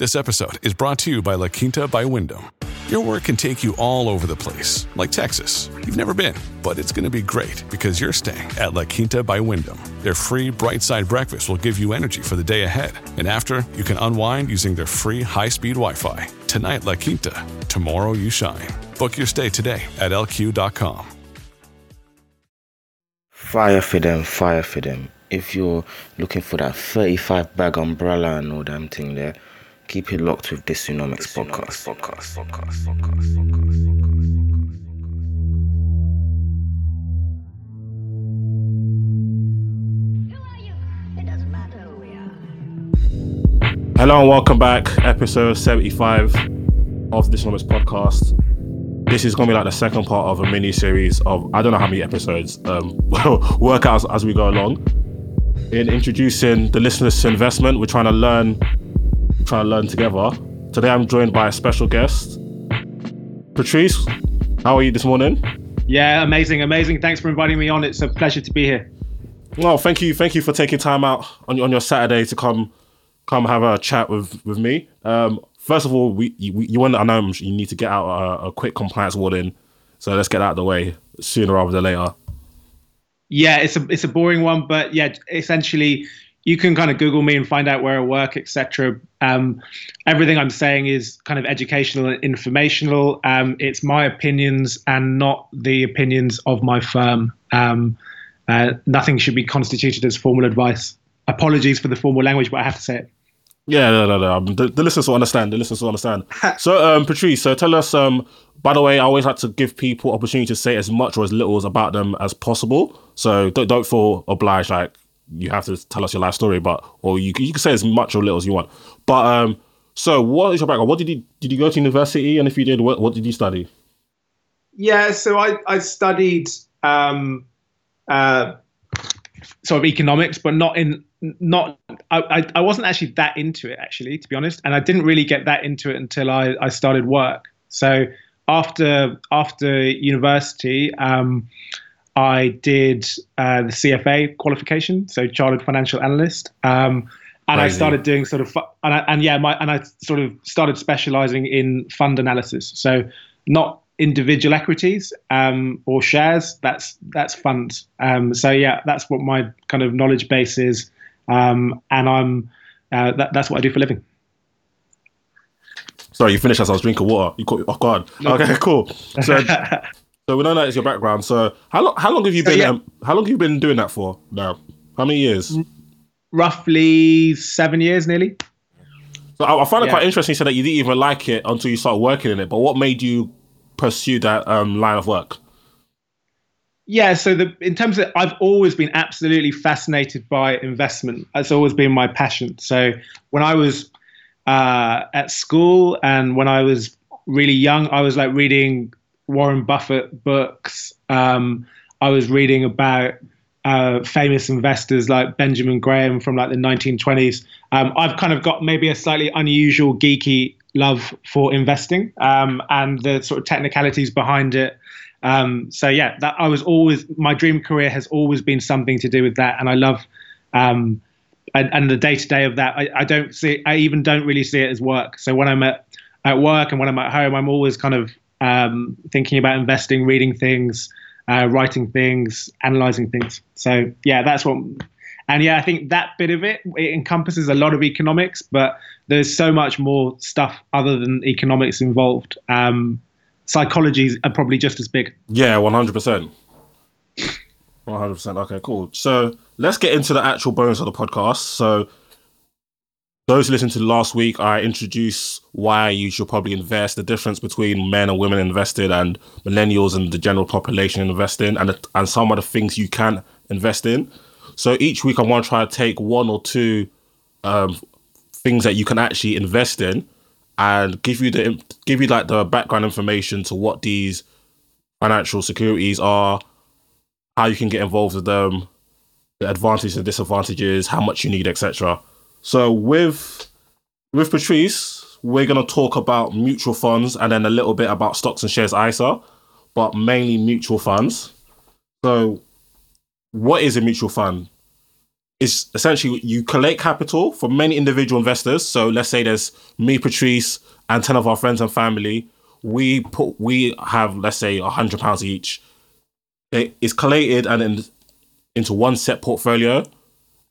This episode is brought to you by La Quinta by Wyndham. Your work can take you all over the place, like Texas. You've never been, but it's going to be great because you're staying at La Quinta by Wyndham. Their free bright side breakfast will give you energy for the day ahead. And after, you can unwind using their free high speed Wi Fi. Tonight, La Quinta. Tomorrow, you shine. Book your stay today at lq.com. Fire for them, fire for them. If you're looking for that 35 bag umbrella and all them thing there, keep it locked with this Tsunomics podcast. podcast, podcast, podcast, podcast. Hello and welcome back, episode 75 of this Tsunomics podcast. This is going to be like the second part of a mini series of I don't know how many episodes. Um, work out as, as we go along. In introducing the listeners to investment, we're trying to learn, trying to learn together. Today, I'm joined by a special guest, Patrice. How are you this morning? Yeah, amazing, amazing. Thanks for inviting me on. It's a pleasure to be here. Well, thank you, thank you for taking time out on your, on your Saturday to come come have a chat with with me. Um, first of all, we you, you want I know you need to get out a, a, quick compliance warning, so let's get out of the way sooner rather than later. Yeah, it's a it's a boring one, but yeah, essentially you can kind of Google me and find out where I work, etc. Um, everything I'm saying is kind of educational and informational. Um, it's my opinions and not the opinions of my firm. Um, uh, nothing should be constituted as formal advice. Apologies for the formal language, but I have to say it. Yeah, no, no, no. Um, the, the listeners will understand. The listeners will understand. so, um, Patrice, so tell us. Um, by the way, I always like to give people opportunity to say as much or as little about them as possible. So don't don't feel obliged like you have to tell us your life story, but or you you can say as much or little as you want. But um, so what is your background? What did you did you go to university? And if you did, what what did you study? Yeah, so I I studied um, uh, sort of economics, but not in not I, I wasn't actually that into it actually to be honest and i didn't really get that into it until i, I started work so after after university um, i did uh, the cfa qualification so chartered financial analyst um, and Crazy. i started doing sort of and, I, and yeah my and i sort of started specializing in fund analysis so not individual equities um, or shares that's that's funds um, so yeah that's what my kind of knowledge base is um, and I'm uh, that, that's what I do for a living. Sorry, you finished as I was drinking water. You caught oh god. Okay, cool. So, so we know that is your background. So how long how long have you been yeah. um, how long have you been doing that for now? How many years? Roughly seven years, nearly. So I, I find it yeah. quite interesting. You said that you didn't even like it until you started working in it. But what made you pursue that um, line of work? Yeah, so the, in terms of, I've always been absolutely fascinated by investment. It's always been my passion. So when I was uh, at school and when I was really young, I was like reading Warren Buffett books. Um, I was reading about uh, famous investors like Benjamin Graham from like the 1920s. Um, I've kind of got maybe a slightly unusual geeky love for investing um, and the sort of technicalities behind it. Um, so yeah, that I was always my dream career has always been something to do with that, and I love um, and, and the day to day of that. I, I don't see I even don't really see it as work. So when I'm at at work and when I'm at home, I'm always kind of um, thinking about investing, reading things, uh, writing things, analyzing things. So yeah, that's what. And yeah, I think that bit of it, it encompasses a lot of economics, but there's so much more stuff other than economics involved. Um, psychology are probably just as big. Yeah, one hundred percent. One hundred percent. Okay, cool. So let's get into the actual bones of the podcast. So those who listened to last week, I introduced why you should probably invest, the difference between men and women invested, and millennials and the general population investing, and and some of the things you can invest in. So each week, I want to try to take one or two um, things that you can actually invest in and give you the give you like the background information to what these financial securities are, how you can get involved with them, the advantages and disadvantages, how much you need, etc. So with with Patrice, we're gonna talk about mutual funds and then a little bit about stocks and shares ISA, but mainly mutual funds. So what is a mutual fund? is essentially you collect capital from many individual investors. So let's say there's me, Patrice, and ten of our friends and family. We put we have let's say a hundred pounds each. It is collated and then into one set portfolio,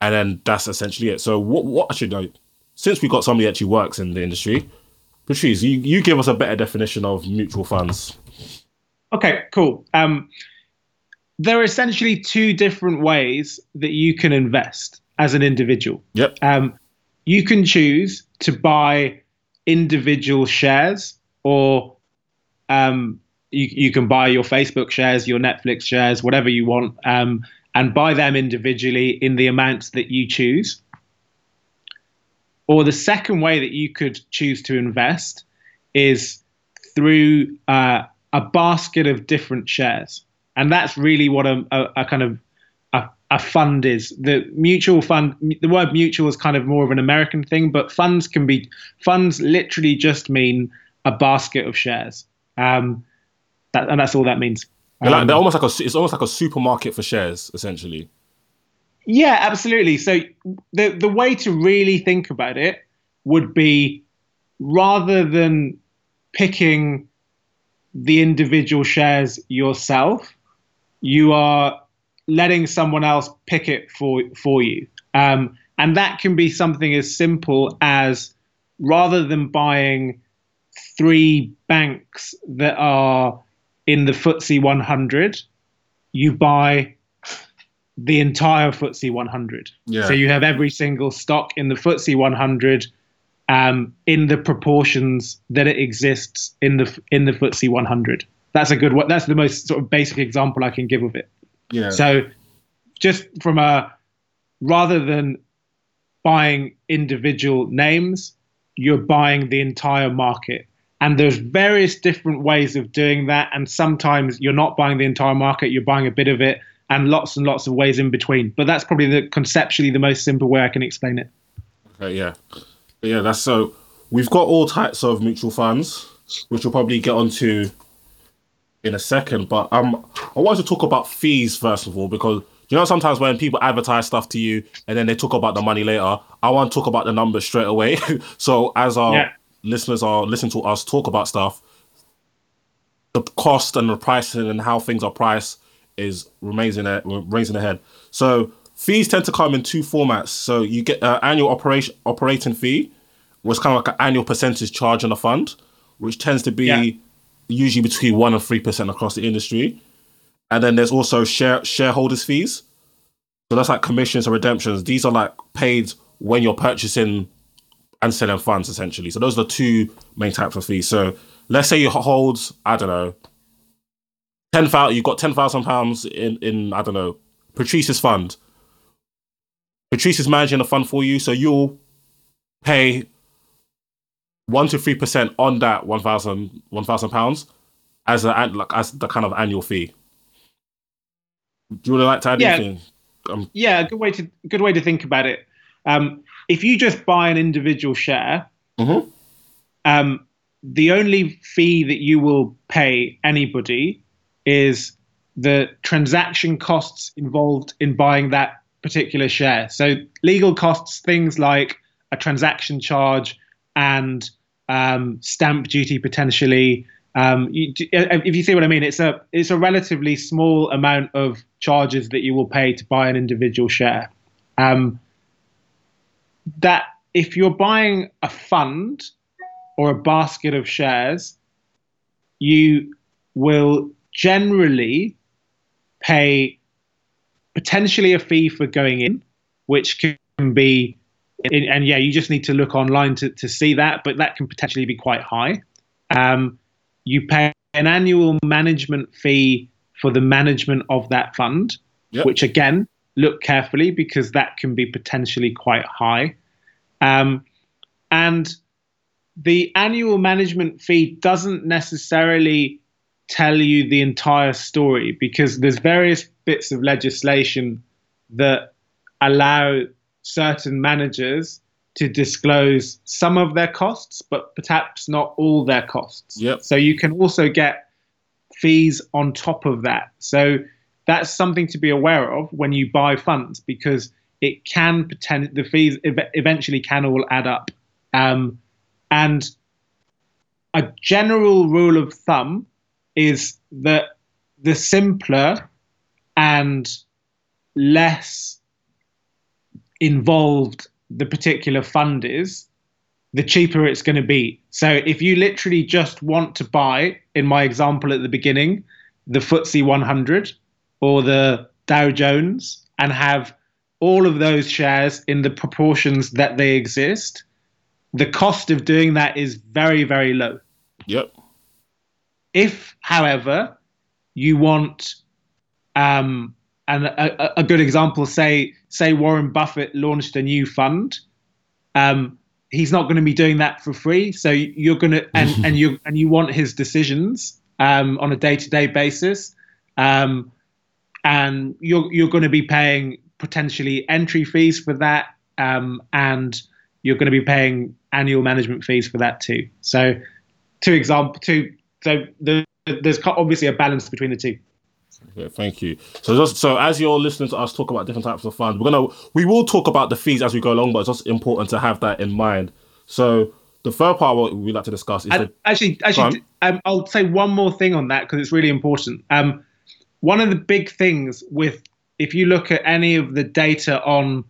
and then that's essentially it. So what what I should know, since we got somebody that actually works in the industry, Patrice, you, you give us a better definition of mutual funds. Okay, cool. Um, there are essentially two different ways that you can invest as an individual. Yep. Um, you can choose to buy individual shares, or um, you, you can buy your Facebook shares, your Netflix shares, whatever you want, um, and buy them individually in the amounts that you choose. Or the second way that you could choose to invest is through uh, a basket of different shares and that's really what a, a, a kind of a, a, fund is. The mutual fund, the word mutual is kind of more of an American thing, but funds can be funds literally just mean a basket of shares, um, that, and that's all that means. They're, like, they're um, almost like a, it's almost like a supermarket for shares, essentially. Yeah, absolutely. So the the way to really think about it would be rather than picking the individual shares yourself, you are letting someone else pick it for for you. Um, and that can be something as simple as rather than buying three banks that are in the FTSE 100, you buy the entire FTSE 100. Yeah. So you have every single stock in the FTSE 100 um, in the proportions that it exists in the in the FTSE 100 that's a good one. That's the most sort of basic example I can give of it. Yeah. So just from a rather than buying individual names, you're buying the entire market. And there's various different ways of doing that. And sometimes you're not buying the entire market, you're buying a bit of it, and lots and lots of ways in between. But that's probably the conceptually the most simple way I can explain it. Okay, yeah. Yeah, that's so we've got all types of mutual funds, which we'll probably get onto in a second, but um, I wanted to talk about fees first of all because you know sometimes when people advertise stuff to you and then they talk about the money later, I want to talk about the numbers straight away. so as our yeah. Listeners are listening to us talk about stuff, the cost and the pricing and how things are priced is remains in it remains in the head. So fees tend to come in two formats. So you get an annual operation operating fee, which is kind of like an annual percentage charge on a fund, which tends to be yeah usually between one and three percent across the industry. And then there's also share shareholders fees. So that's like commissions or redemptions. These are like paid when you're purchasing and selling funds essentially. So those are the two main types of fees. So let's say you hold, I don't know, ten thousand. You've got ten thousand pounds in in I don't know Patrice's fund. Patrice is managing the fund for you, so you'll pay one to three percent on that 1,000 1,000 pounds as a like as the kind of annual fee. Do you want to like to add yeah. anything? Um, yeah, good way to good way to think about it. Um, if you just buy an individual share, mm-hmm. um, the only fee that you will pay anybody is the transaction costs involved in buying that particular share. So legal costs, things like a transaction charge and um, stamp duty potentially. Um, you, uh, if you see what I mean, it's a it's a relatively small amount of charges that you will pay to buy an individual share. Um, that if you're buying a fund or a basket of shares, you will generally pay potentially a fee for going in, which can be and yeah, you just need to look online to, to see that, but that can potentially be quite high. Um, you pay an annual management fee for the management of that fund, yep. which again, look carefully because that can be potentially quite high. Um, and the annual management fee doesn't necessarily tell you the entire story because there's various bits of legislation that allow certain managers to disclose some of their costs, but perhaps not all their costs. Yep. So you can also get fees on top of that. So that's something to be aware of when you buy funds because it can pretend the fees ev- eventually can all add up. Um, and a general rule of thumb is that the simpler and less involved the particular fund is, the cheaper it's going to be. So if you literally just want to buy, in my example at the beginning, the FTSE 100 or the Dow Jones and have all of those shares in the proportions that they exist, the cost of doing that is very, very low. Yep. If, however, you want, um, and a, a, good example, say, say Warren Buffett launched a new fund, um, he's not going to be doing that for free. So you're going to, and, and you and you want his decisions um, on a day-to-day basis, um, and you're you're going to be paying potentially entry fees for that, um, and you're going to be paying annual management fees for that too. So, two example, two. So the, there's obviously a balance between the two. Okay, thank you. So just so as you're listening to us talk about different types of funds, we're gonna we will talk about the fees as we go along, but it's just important to have that in mind. So the third part what we like to discuss is the, actually actually um, I'll say one more thing on that because it's really important. Um, one of the big things with if you look at any of the data on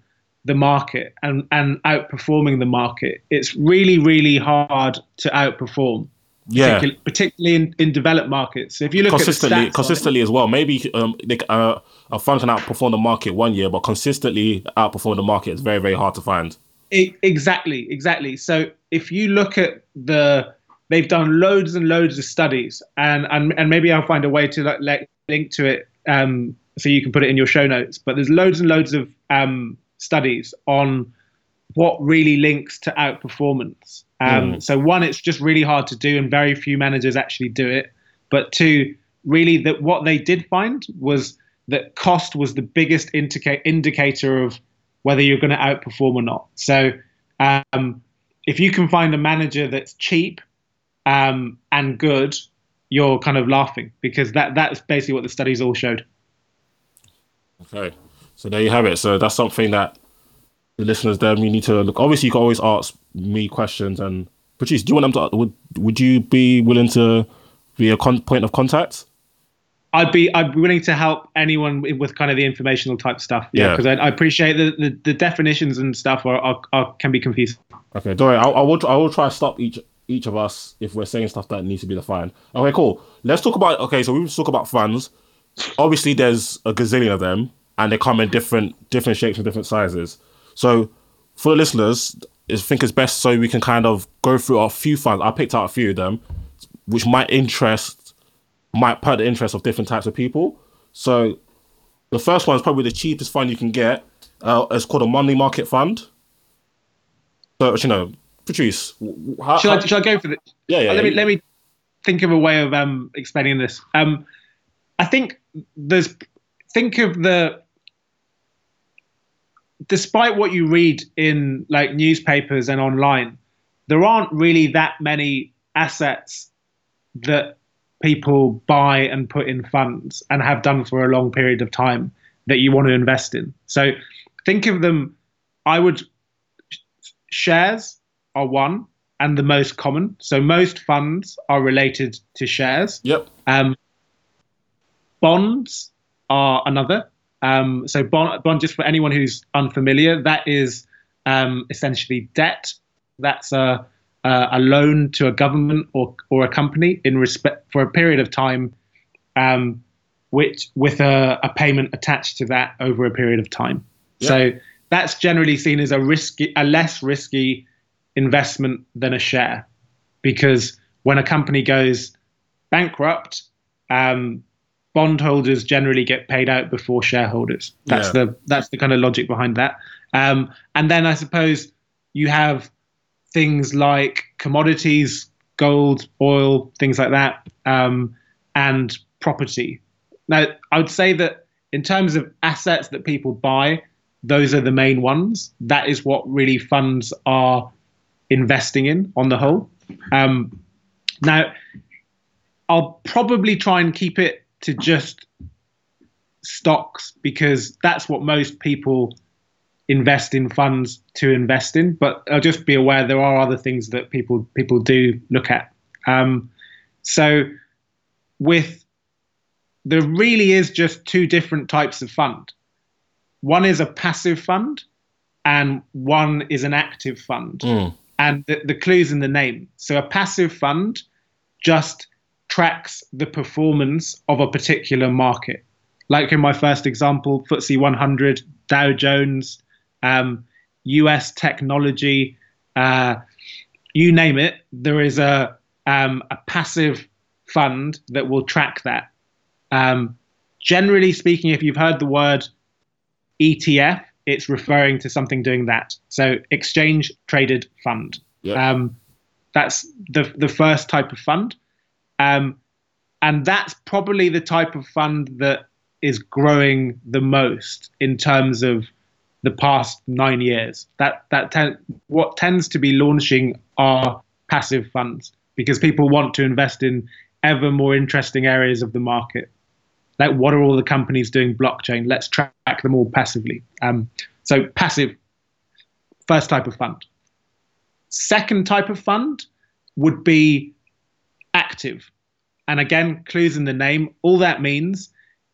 the market and, and outperforming the market, it's really, really hard to outperform. Yeah, particularly, particularly in, in developed markets. So if you look consistently, consistently as well, maybe um, they, uh, a fund can outperform the market one year, but consistently outperform the market is very, very hard to find. It, exactly, exactly. So if you look at the, they've done loads and loads of studies, and and, and maybe I'll find a way to like, link to it um, so you can put it in your show notes. But there's loads and loads of um, studies on what really links to outperformance. Um, mm. So one, it's just really hard to do, and very few managers actually do it. But two, really, that what they did find was that cost was the biggest indica- indicator of whether you're going to outperform or not. So um, if you can find a manager that's cheap um, and good, you're kind of laughing because that that's basically what the studies all showed. Okay, so there you have it. So that's something that the listeners there you need to look. Obviously, you can always ask me questions and Patrice. Do you want them to? Would Would you be willing to be a con- point of contact? I'd be I'd be willing to help anyone with kind of the informational type stuff. Yeah, because yeah. I, I, appreciate the, the, the definitions and stuff are, are, are can be confusing. Okay, don't worry. I, I will I will try to stop each each of us if we're saying stuff that needs to be defined. Okay, cool. Let's talk about okay. So we talk about funds. Obviously, there's a gazillion of them, and they come in different different shapes and different sizes. So for the listeners, I think it's best so we can kind of go through a few funds. I picked out a few of them, which might interest might perk the interest of different types of people. So the first one is probably the cheapest fund you can get. Uh, it's called a money market fund. So you know, Patrice, how, shall, I, shall I go for it? Yeah, yeah. Uh, let me let me think of a way of um, explaining this. Um, I think there's think of the despite what you read in like newspapers and online, there aren't really that many assets that people buy and put in funds and have done for a long period of time that you want to invest in. So think of them. I would shares are one and the most common. So most funds are related to shares. Yep. Um, bonds are another. Um, so bond, bond, just for anyone who's unfamiliar, that is um, essentially debt. That's a, a, loan to a government or or a company in respect for a period of time, um, which with a, a payment attached to that over a period of time. Yep. So that's generally seen as a risky, a less risky investment than a share, because when a company goes bankrupt, um, bondholders generally get paid out before shareholders. That's yeah. the that's the kind of logic behind that. Um, and then I suppose you have things like commodities, gold, oil, things like that, um, and property. Now, I would say that in terms of assets that people buy, those are the main ones. That is what really funds are investing in on the whole. Um, now, I'll probably try and keep it to just stocks because that's what most people invest in funds to invest in, but I'll just be aware there are other things that people people do look at. Um, so with there really is just two different types of fund. One is a passive fund, and one is an active fund. Mm. And the, the clue's in the name. So a passive fund just tracks the performance of a particular market. Like in my first example, FTSE 100, Dow Jones, um, US technology, uh, you name it, there is a, um, a passive fund that will track that. Um, generally speaking, if you've heard the word ETF, it's referring to something doing that. So exchange traded fund. Yeah. Um, that's the the first type of fund, um, and that's probably the type of fund that is growing the most in terms of the past nine years. That that ten, what tends to be launching are passive funds because people want to invest in ever more interesting areas of the market. Like what are all the companies doing blockchain? Let's track them all passively. Um, so passive, first type of fund. Second type of fund would be active. And again, clues in the name. All that means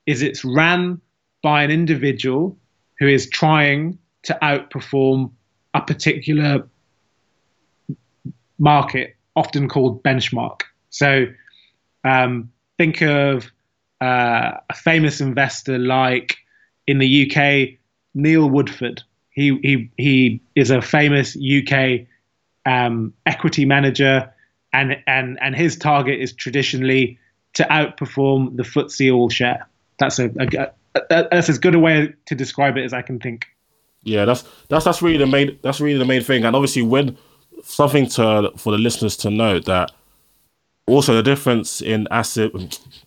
is it's ran by an individual who is trying to outperform a particular market, often called benchmark. So um, think of uh, a famous investor like in the UK, Neil Woodford. He he he is a famous UK um, equity manager, and and and his target is traditionally to outperform the FTSE All Share. That's a, a, a that's as good a way to describe it as I can think. Yeah, that's that's that's really the main that's really the main thing, and obviously when something to for the listeners to know that also the difference in asset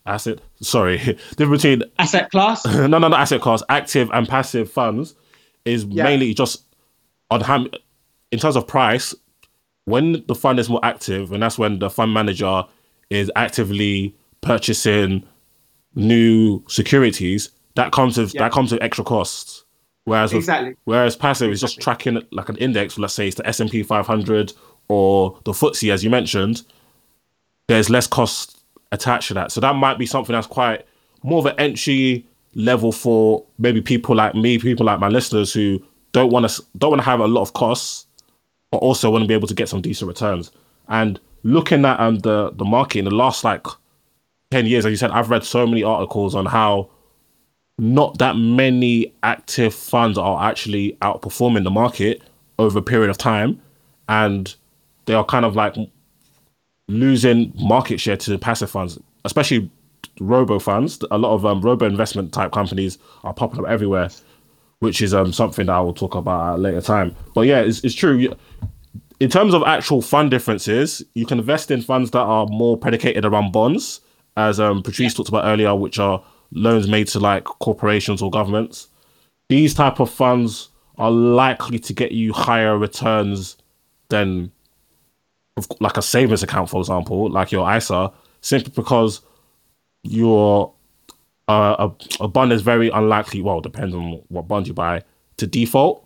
asset sorry difference between asset class no no no asset class active and passive funds is Yeah. mainly just on how in terms of price when the fund is more active and that's when the fund manager is actively purchasing new securities that comes with Yeah. that comes with extra costs whereas with- whereas passive is just tracking like an index let's say it's the S&P 500 or the FTSE as you mentioned there's less cost attached to that. So that might be something that's quite more of an entry level for maybe people like me, people like my listeners who don't want to don't want to have a lot of costs, but also want to be able to get some decent returns. And looking at um, the the market in the last like ten years, as you said, I've read so many articles on how not that many active funds are actually outperforming the market over a period of time, and they are kind of like losing market share to passive funds, especially robo funds. A lot of um, robo investment type companies are popping up everywhere, which is um, something that I will talk about at a later time. But yeah, it's, it's true. In terms of actual fund differences, you can invest in funds that are more predicated around bonds, as um, Patrice talked about earlier, which are loans made to like corporations or governments. These type of funds are likely to get you higher returns than like a savings account, for example, like your ISA, simply because your uh, a, a bond is very unlikely. Well, depends on what bond you buy to default.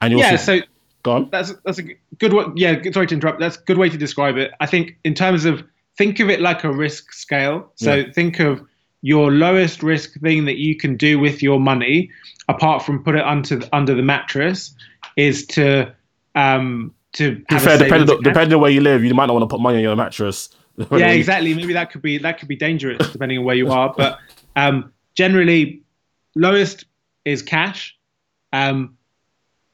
And you'll Yeah, see, so go on. that's that's a good way. Yeah, sorry to interrupt. That's a good way to describe it. I think in terms of think of it like a risk scale. So Yeah. think of your lowest risk thing that you can do with your money, apart from put it under under the mattress, is to um to be fair, depending, account. depending on where you live, you might not want to put money on your mattress. yeah, exactly. Maybe that could be that could be dangerous depending on where you are. But um, generally, lowest is cash. Um,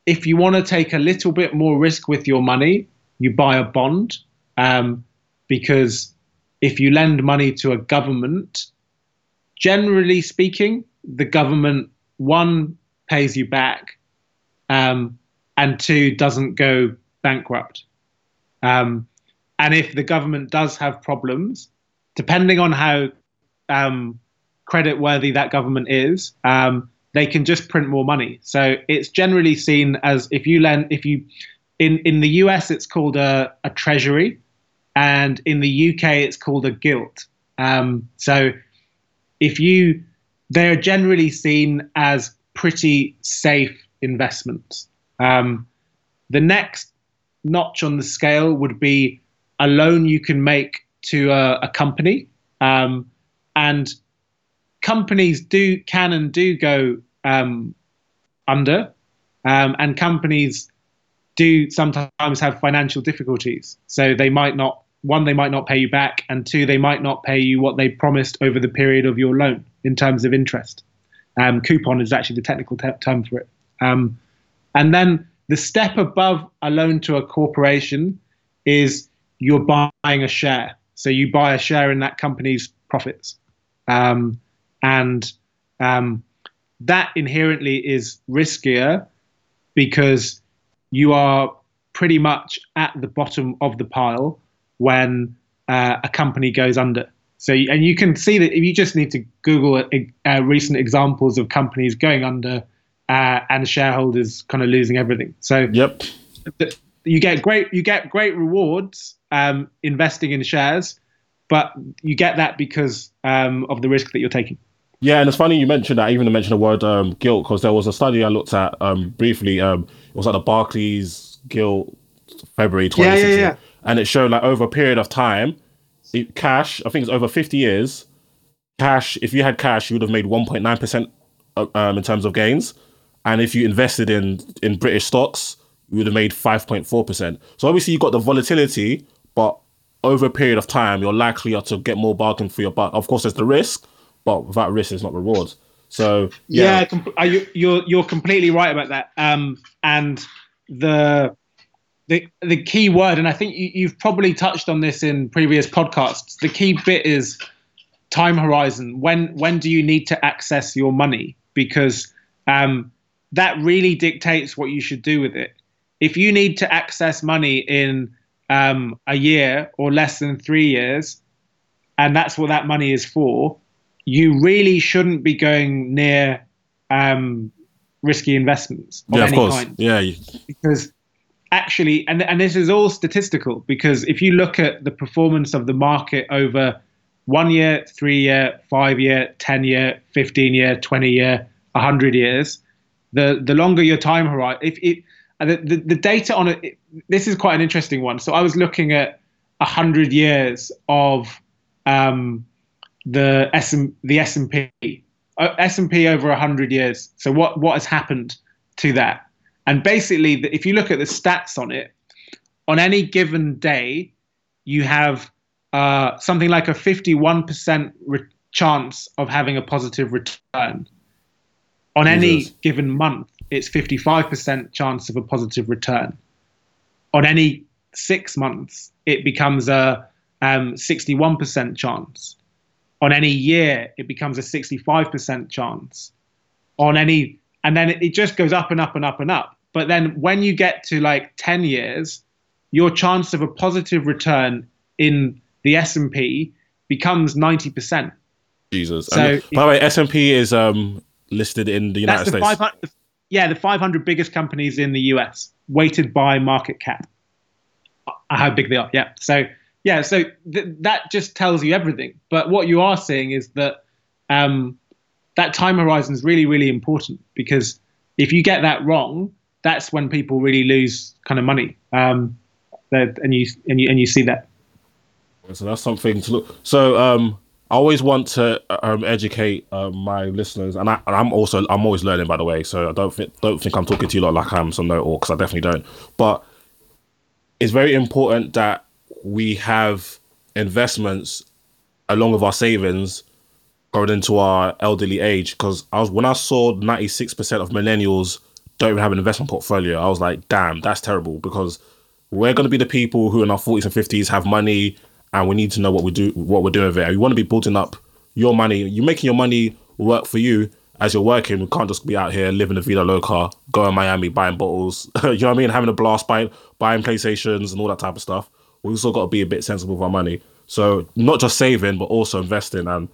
if you want to take a little bit more risk with your money, you buy a bond um, because if you lend money to a government, generally speaking, the government one pays you back, um, and two doesn't go bankrupt. Um, and if the government does have problems, depending on how um, credit worthy that government is, um, they can just print more money. So it's generally seen as if you lend, if you, in, in the US, it's called a, a treasury, and in the UK, it's called a gilt. Um, so if you, they're generally seen as pretty safe investments. Um, the next notch on the scale would be a loan you can make to a, a company, um, and companies do can and do go um, under, um, and companies do sometimes have financial difficulties. So they might not one they might not pay you back, and two they might not pay you what they promised over the period of your loan in terms of interest. Um, coupon is actually the technical te- term for it. Um, and then the step above a loan to a corporation is you're buying a share. So you buy a share in that company's profits. Um, and um, that inherently is riskier because you are pretty much at the bottom of the pile when uh, a company goes under. So, and you can see that if you just need to Google uh, recent examples of companies going under uh, and shareholders kind of losing everything. So, yep, you get great you get great rewards um, investing in shares, but you get that because um, of the risk that you're taking. Yeah, and it's funny you mentioned that. Even to mention the word um, gilt, because there was a study I looked at um, briefly. Um, it was like the Barclays Gilt February 2016, yeah, yeah, yeah. and it showed like over a period of time, it, cash. I think it's over 50 years. Cash. If you had cash, you would have made 1.9 percent uh, um, in terms of gains, and if you invested in in British stocks, you would have made 5.4 percent. So obviously you got the volatility, but over a period of time, you're likely to get more bargain for your buck. Of course, there's the risk but without risk, it's not rewards. So yeah, yeah you're you're completely right about that. Um, and the the the key word, and I think you, you've probably touched on this in previous podcasts. The key bit is time horizon. When when do you need to access your money? Because um, that really dictates what you should do with it. If you need to access money in um, a year or less than three years, and that's what that money is for, you really shouldn't be going near um, risky investments. Of yeah, of course. Kind. Yeah, because actually, and and this is all statistical. Because if you look at the performance of the market over one year, three year, five year, ten year, fifteen year, twenty year, hundred years, the the longer your time horizon, if it the, the, the data on it, this is quite an interesting one. So I was looking at hundred years of um, the S the S and P uh, S and P over hundred years. So what what has happened to that? And basically, if you look at the stats on it, on any given day, you have uh, something like a fifty-one percent re- chance of having a positive return. On Jesus. any given month, it's fifty-five percent chance of a positive return. On any six months, it becomes a um, 61% chance on any year, it becomes a 65% chance. On any, and then it, just goes up and up and up and up. But then when you get to like 10 years, your chance of a positive return in the S&P becomes 90%. Jesus. So and, by the way, S&P is um, listed in the United the States. yeah, the 500 biggest companies in the US, weighted by market cap. How big they are. Yeah. So yeah, so th- that just tells you everything. But what you are seeing is that um, that time horizon is really, really important because if you get that wrong, that's when people really lose kind of money. Um, and you and you and you see that. So that's something to look. So um, I always want to um, educate uh, my listeners, and, I, am also I'm always learning, by the way. So I don't think don't think I'm talking to you lot like I'm some know-all because I definitely don't. But it's very important that we have investments along with our savings going into our elderly age. Because I was when I saw 96% of millennials don't even have an investment portfolio, I was like, damn, that's terrible. Because we're going to be the people who in our 40s and 50s have money, and we need to know what we do, what we're doing with it. You want to be building up your money. You're making your money work for you as you're working. We can't just be out here living a vida loca, going Miami, buying bottles. you know what I mean? Having a blast, buying buying PlayStations and all that type of stuff we also got to be a bit sensible with our money. So not just saving, but also investing. And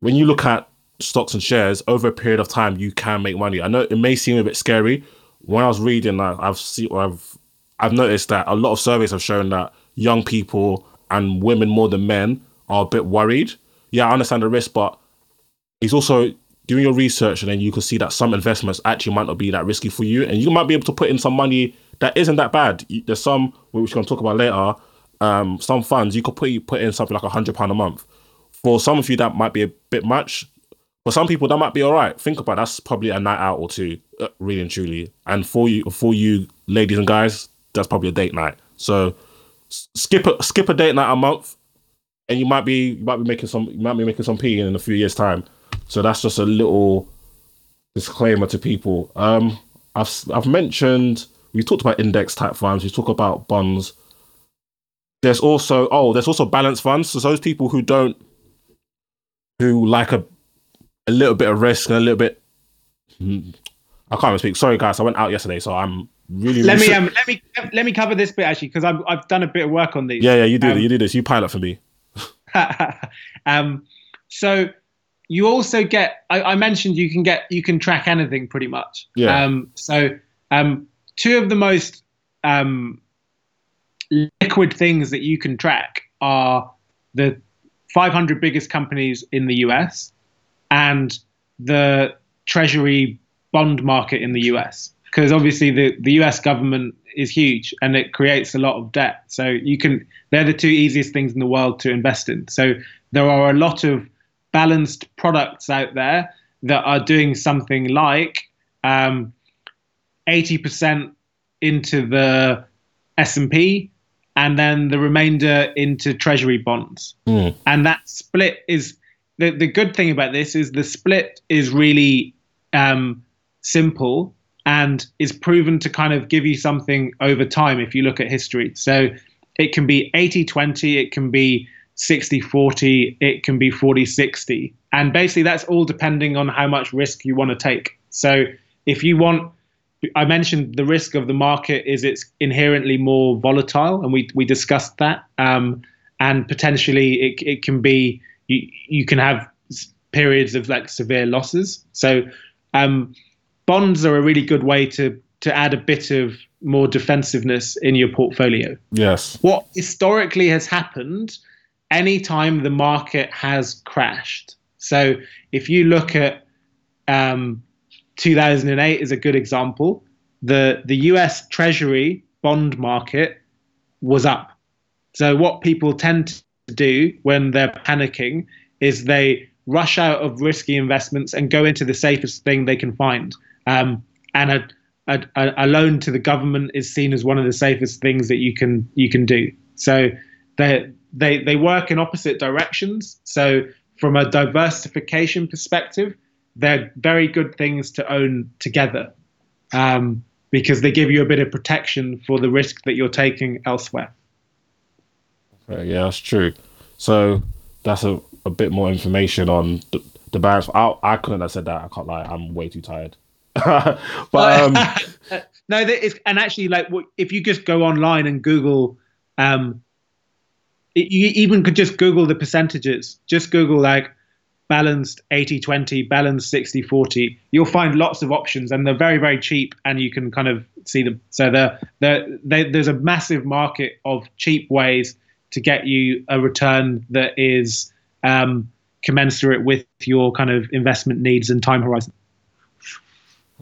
when you look at stocks and shares over a period of time, you can make money. I know it may seem a bit scary. When I was reading, I've seen, I've, I've noticed that a lot of surveys have shown that young people and women more than men are a bit worried. Yeah, I understand the risk, but it's also doing your research, and then you can see that some investments actually might not be that risky for you, and you might be able to put in some money that isn't that bad. There's some which we're going to talk about later. Um, some funds you could put put in something like a hundred pound a month. For some of you, that might be a bit much. For some people, that might be all right. Think about it, that's probably a night out or two, uh, really and truly. And for you, for you ladies and guys, that's probably a date night. So skip a skip a date night a month, and you might be you might be making some you might be making some p in a few years time. So that's just a little disclaimer to people. Um, I've I've mentioned we talked about index type funds. We talk about bonds. There's also oh, there's also balance funds. So those people who don't who like a a little bit of risk and a little bit. I can't even speak. Sorry, guys. I went out yesterday, so I'm really. Let me um, let me let me cover this bit actually because I've I've done a bit of work on these. Yeah, yeah, you do. Um, you do this. You pilot for me. um, so you also get. I, I, mentioned you can get you can track anything pretty much. Yeah. Um, so um, two of the most um, liquid things that you can track are the 500 biggest companies in the US and the Treasury bond market in the US. Because obviously the, the US government is huge and it creates a lot of debt. So you can they're the two easiest things in the world to invest in. So there are a lot of balanced products out there that are doing something like um, 80% into the S&P and then the remainder into treasury bonds. Mm. And that split is the, the good thing about this is the split is really um, simple and is proven to kind of give you something over time if you look at history. So it can be 80 20, it can be 60 40, it can be 40 60. And basically, that's all depending on how much risk you want to take. So if you want, I mentioned the risk of the market is it's inherently more volatile, and we, we discussed that. Um, and potentially, it, it can be, you, you can have periods of like severe losses. So, um, bonds are a really good way to to add a bit of more defensiveness in your portfolio. Yes. What historically has happened anytime the market has crashed. So if you look at um, 2008 is a good example. The the US Treasury bond market was up. So what people tend to do when they're panicking is they rush out of risky investments and go into the safest thing they can find. Um, and a, a, a loan to the government is seen as one of the safest things that you can you can do. So they they they work in opposite directions. So from a diversification perspective, they're very good things to own together um, because they give you a bit of protection for the risk that you're taking elsewhere. Okay, yeah, that's true. So that's a, a bit more information on the, the balance. I, I couldn't have said that. I can't lie. I'm way too tired. but um, no, and actually, like if you just go online and Google, um, it, you even could just Google the percentages. Just Google like balanced 80-20, balanced 60-40. You'll find lots of options, and they're very very cheap, and you can kind of see them. So the the there's a massive market of cheap ways to get you a return that is um, commensurate with your kind of investment needs and time horizon.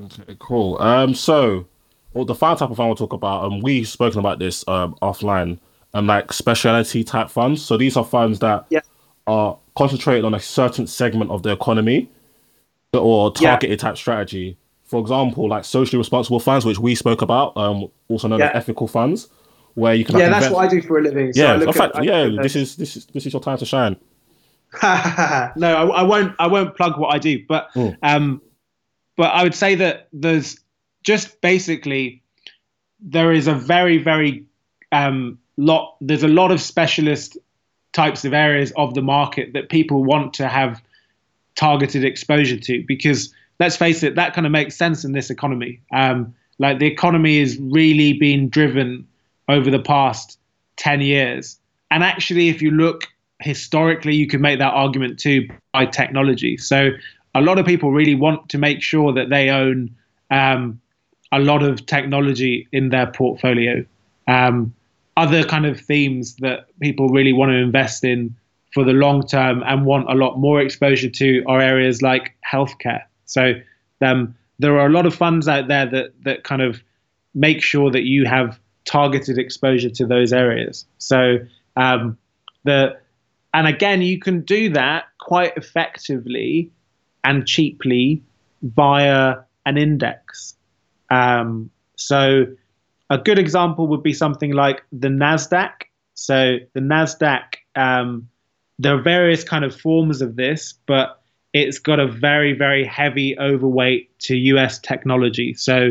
Okay, cool. Um, so, well, the final type of fund we'll talk about, um, we've spoken about this um offline, um, like specialty type funds. So these are funds that yeah. Are concentrated on a certain segment of the economy or targeted yeah. type strategy. For example, like socially responsible funds, which we spoke about, um, also known yeah. as ethical funds, where you can. Yeah, that's what I do for a living. So yeah, in fact, at, yeah, this is this is this is your time to shine. no, I, I, won't. I won't plug what I do, but mm. um, but I would say that there's just basically there is a very very um, lot. There's a lot of specialist types of areas of the market that people want to have targeted exposure to because let's face it, that kind of makes sense in this economy. Um, like the economy is really being driven over the past 10 years. And actually, if you look historically, you could make that argument too by technology. So a lot of people really want to make sure that they own um, a lot of technology in their portfolio. Um, other kind of themes that people really want to invest in for the long term and want a lot more exposure to are areas like healthcare. So um, there are a lot of funds out there that that kind of make sure that you have targeted exposure to those areas. So um, the and again, you can do that quite effectively and cheaply via an index. Um, so a good example would be something like the Nasdaq. So the Nasdaq, um, there are various kind of forms of this, but it's got a very very heavy overweight to U.S. technology. So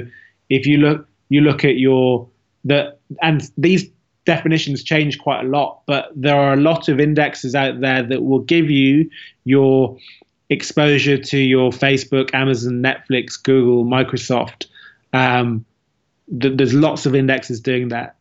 if you look you look at your the and these definitions change quite a lot, but there are a lot of indexes out there that will give you your exposure to your Facebook, Amazon, Netflix, Google, Microsoft. Um, th- there's lots of indexes doing that.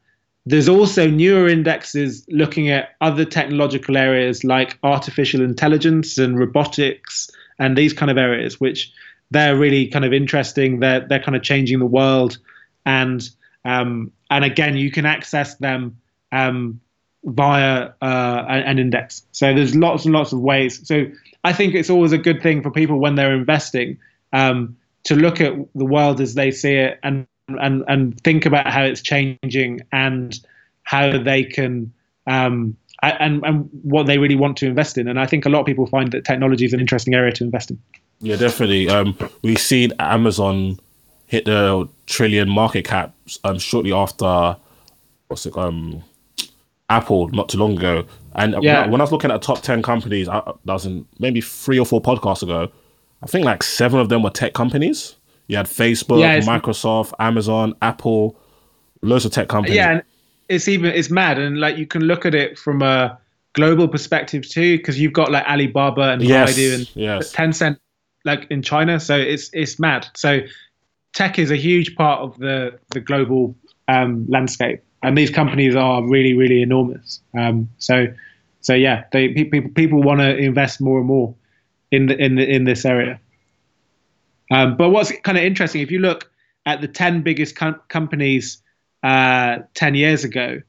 There's also newer indexes looking at other technological areas like artificial intelligence and robotics and these kind of areas, which they're really kind of interesting. They're they're kind of changing the world, and um, and again, you can access them um, via uh, an index. So there's lots and lots of ways. So I think it's always a good thing for people when they're investing um, to look at the world as they see it and and and think about how it's changing and how they can um, and and what they really want to invest in. And I think a lot of people find that technology is an interesting area to invest in. Yeah, definitely. Um, we've seen Amazon hit the trillion market cap um, shortly after what's it um Apple not too long ago. And yeah. when I was looking at top ten companies, I, that was in maybe three or four podcasts ago. I think like seven of them were tech companies. You had Facebook, yeah, Microsoft, Amazon, Apple, loads of tech companies. Yeah, and it's even it's mad, and like you can look at it from a global perspective too, because you've got like Alibaba and yes, Baidu and yes. Tencent, like in China. So it's it's mad. So tech is a huge part of the the global um, landscape, and these companies are really really enormous. Um, so so yeah, they people people want to invest more and more in the in the in this area. Um, but what's kind of interesting, if you look at the ten biggest com- companies uh, ten years ago,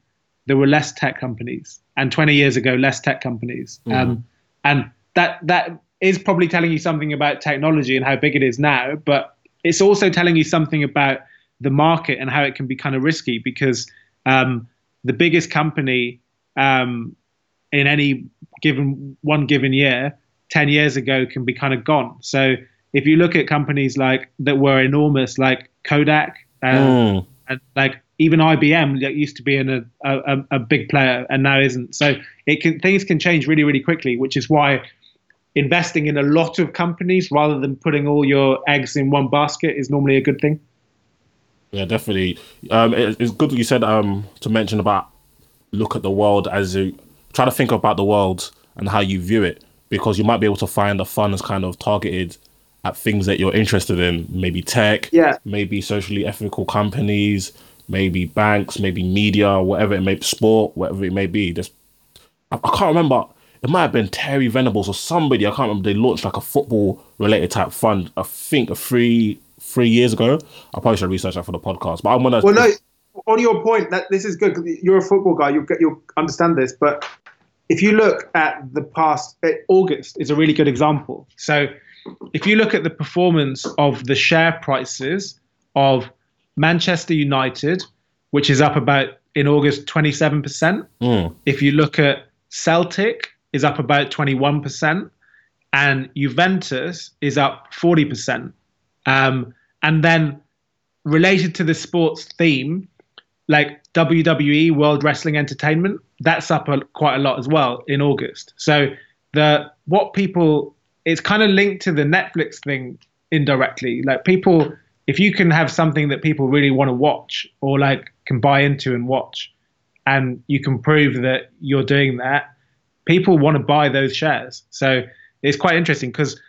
there were less tech companies, and twenty years ago, less tech companies. Mm. and that that is probably telling you something about technology and how big it is now. But it's also telling you something about the market and how it can be kind of risky because um, the biggest company um, in any given one given year 10 years ago can be kind of gone so if you look at companies like that were enormous like kodak uh, mm. and like even IBM that used to be in a, a, a big player and now isn't so it can things can change really really quickly which is why investing in a lot of companies rather than putting all your eggs in one basket is normally a good thing. Yeah, definitely. Um, it, it's good that you said um, to mention about look at the world as you try to think about the world and how you view it, because you might be able to find a fund that's kind of targeted at things that you're interested in, maybe tech, yeah, maybe socially ethical companies, maybe banks, maybe media, whatever it may be, sport, whatever it may be. Just I, I can't remember it might have been Terry Venables or somebody. I can't remember. They launched like a football related type fund. I think a three three years ago. I probably should research that for the podcast. But I'm gonna. Well, no. On your point, that this is good. You're a football guy. You'll get you'll understand this. But if you look at the past, eh, August is a really good example. So if you look at the performance of the share prices of Manchester United, which is up about in August 27%. Mm. If you look at Celtic, is up about 21%, and Juventus is up 40%. Um, and then related to the sports theme, like WWE World Wrestling Entertainment, that's up a, quite a lot as well in August. So the what people it's kind of linked to the Netflix thing indirectly. Like people, if you can have something that people really want to watch or like can buy into and watch, and you can prove that you're doing that, people want to buy those shares. So it's quite interesting because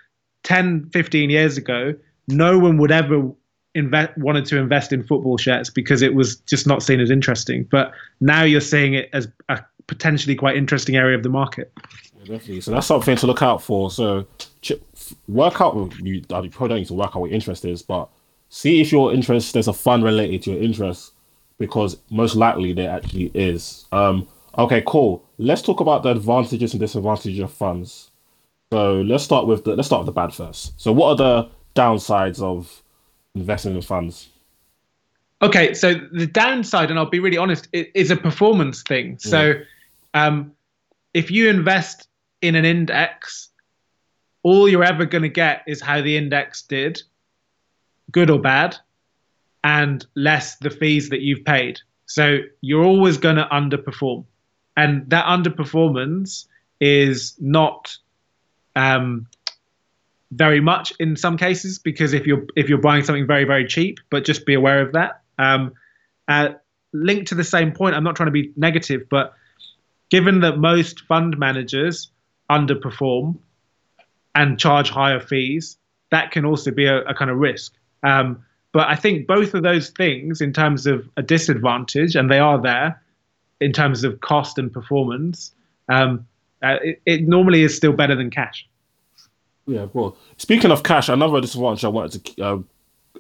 10, 15 years ago, no one would ever invest wanted to invest in football shares because it was just not seen as interesting. But now you're seeing it as a potentially quite interesting area of the market. Yeah, definitely. So that's something to look out for. So work out. You, you probably don't need to work out what your interest is, but see if your interest there's a fund related to your interest because most likely there actually is. Um, Okay, cool. Let's talk about the advantages and disadvantages of funds. So let's start with the let's start with the bad first. So what are the downsides of investing in funds? Okay, so the downside, and I'll be really honest, is a performance thing. So um, if you invest in an index, all you're ever going to get is how the index did, good or bad, and less the fees that you've paid. So you're always going to underperform, and that underperformance is not um, very much in some cases because if you're if you're buying something very very cheap, but just be aware of that. Um, uh, linked to the same point, I'm not trying to be negative, but given that most fund managers underperform and charge higher fees, that can also be a, a kind of risk. Um, but I think both of those things, in terms of a disadvantage, and they are there, in terms of cost and performance, um, uh, it, it, normally is still better than cash. Yeah, well, speaking of cash, another disadvantage I wanted to uh,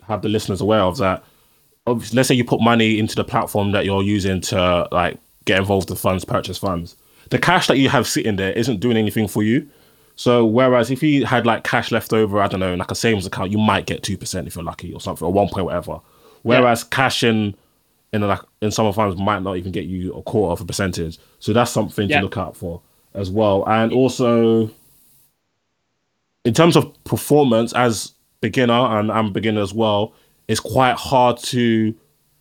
have the listeners aware of that. Obviously, let's say you put money into the platform that you're using to like get involved with funds, purchase funds. The cash that you have sitting there isn't doing anything for you. So whereas if you had like cash left over, I don't know, like a savings account, you might get two percent if you're lucky or something, or one point whatever. Whereas yeah. cash in in like in some funds might not even get you a quarter of a percentage. So that's something yeah. to look out for as well. And also in terms of performance as beginner and I'm beginner as well, it's quite hard to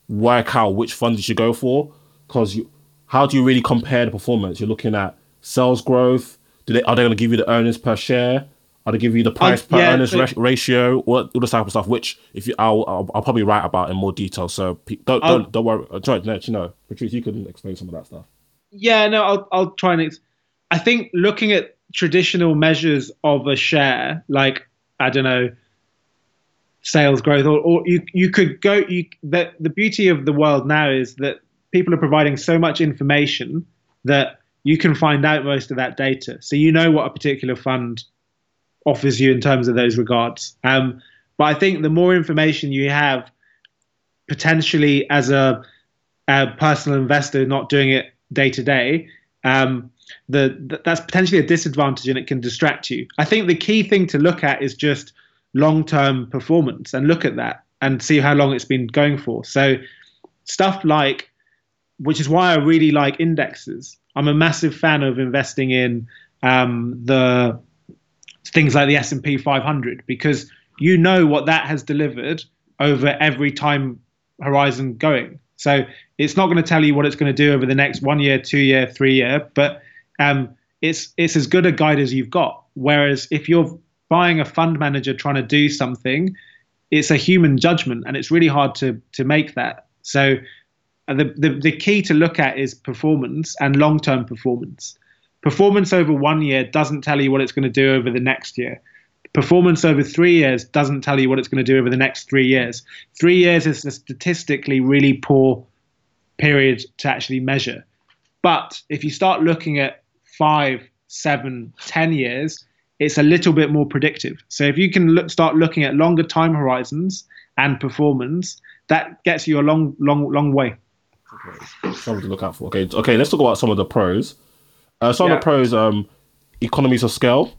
work out which fund you should go for because you how do you really compare the performance? You're looking at sales growth. Do they are they going to give you the earnings per share? Are they give you the price per yeah, earnings ratio? All, all this type of stuff, which if you, I'll, I'll, I'll probably write about in more detail. So don't don't, don't worry. Uh, try to let you know, Patrice, you can explain some of that stuff. Yeah, no, I'll I'll try and. Ex- I think looking at traditional measures of a share, like I don't know, sales growth, or, or you you could go. You the the beauty of the world now is that people are providing so much information that you can find out most of that data. So you know what a particular fund offers you in terms of those regards. Um, but I think the more information you have, potentially as a, a personal investor not doing it day to day, um, that's potentially a disadvantage and it can distract you. I think the key thing to look at is just long term performance and look at that and see how long it's been going for. So stuff like which is why I really like indexes. I'm a massive fan of investing in um, the things like the S&P 500 because you know what that has delivered over every time horizon going. So it's not going to tell you what it's going to do over the next one year, two year, three year, but um, it's it's as good a guide as you've got. Whereas if you're buying a fund manager trying to do something, it's a human judgment, and it's really hard to to make that. So the, the, the key to look at is performance and long term performance. Performance over one year doesn't tell you what it's going to do over the next year. Performance over three years doesn't tell you what it's going to do over the next three years. Three years is a statistically really poor period to actually measure. But if you start looking at five, seven, ten years, it's a little bit more predictive. So if you can look, start looking at longer time horizons and performance, that gets you a long, long, long way. Okay. Something to look out for. Okay, okay. Let's talk about some of the pros. Uh, some yeah. of the pros, um, economies of scale,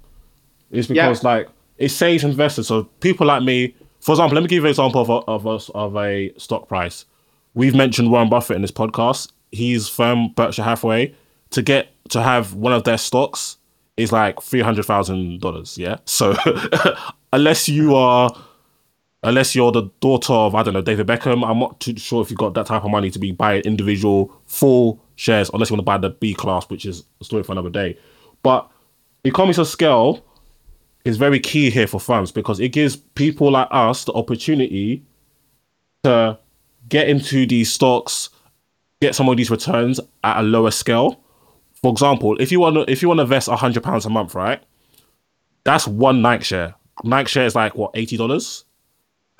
is because yeah. like it saves investors. So people like me, for example, let me give you an example of a, of a, of a stock price. We've mentioned Warren Buffett in this podcast. His firm Berkshire Hathaway to get to have one of their stocks is like three hundred thousand dollars. Yeah, so unless you are unless you're the daughter of I don't know David Beckham. I'm not too sure if you've got that type of money to be buying individual full shares, unless you want to buy the B class, which is a story for another day. But economies of scale is very key here for funds because it gives people like us the opportunity to get into these stocks, get some of these returns at a lower scale. For example, if you want to if you want to invest hundred pounds a month, right? That's one Nike share. Nike share is like what eighty dollars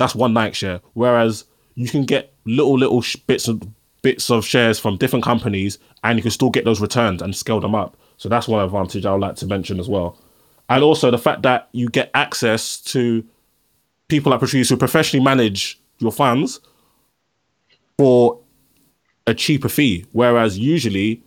that's one Nike share. Whereas you can get little little sh- bits of bits of shares from different companies, and you can still get those returns and scale them up. So that's one advantage I would like to mention as well. And also the fact that you get access to people that produce who professionally manage your funds for a cheaper fee. Whereas usually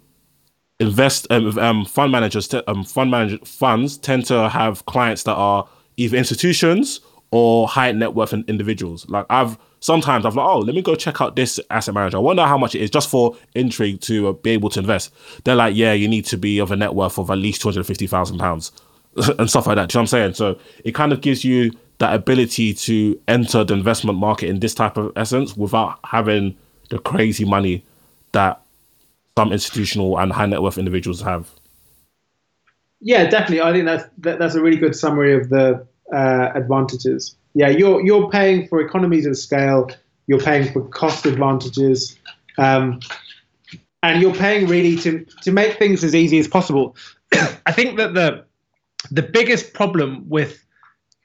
invest um, um, fund managers te- um, fund manager funds tend to have clients that are either institutions or high net worth individuals. Like I've sometimes I've like, oh, let me go check out this asset manager. I wonder how much it is just for intrigue to uh, be able to invest. They're like, yeah, you need to be of a net worth of at least two hundred fifty thousand pounds and stuff like that. Do you know what I'm saying? So it kind of gives you that ability to enter the investment market in this type of essence without having the crazy money that some institutional and high net worth individuals have. Yeah, definitely. I think that's that, that's a really good summary of the uh, advantages. Yeah, you're you're paying for economies of scale. You're paying for cost advantages, um, and you're paying really to to make things as easy as possible. I think that the the biggest problem with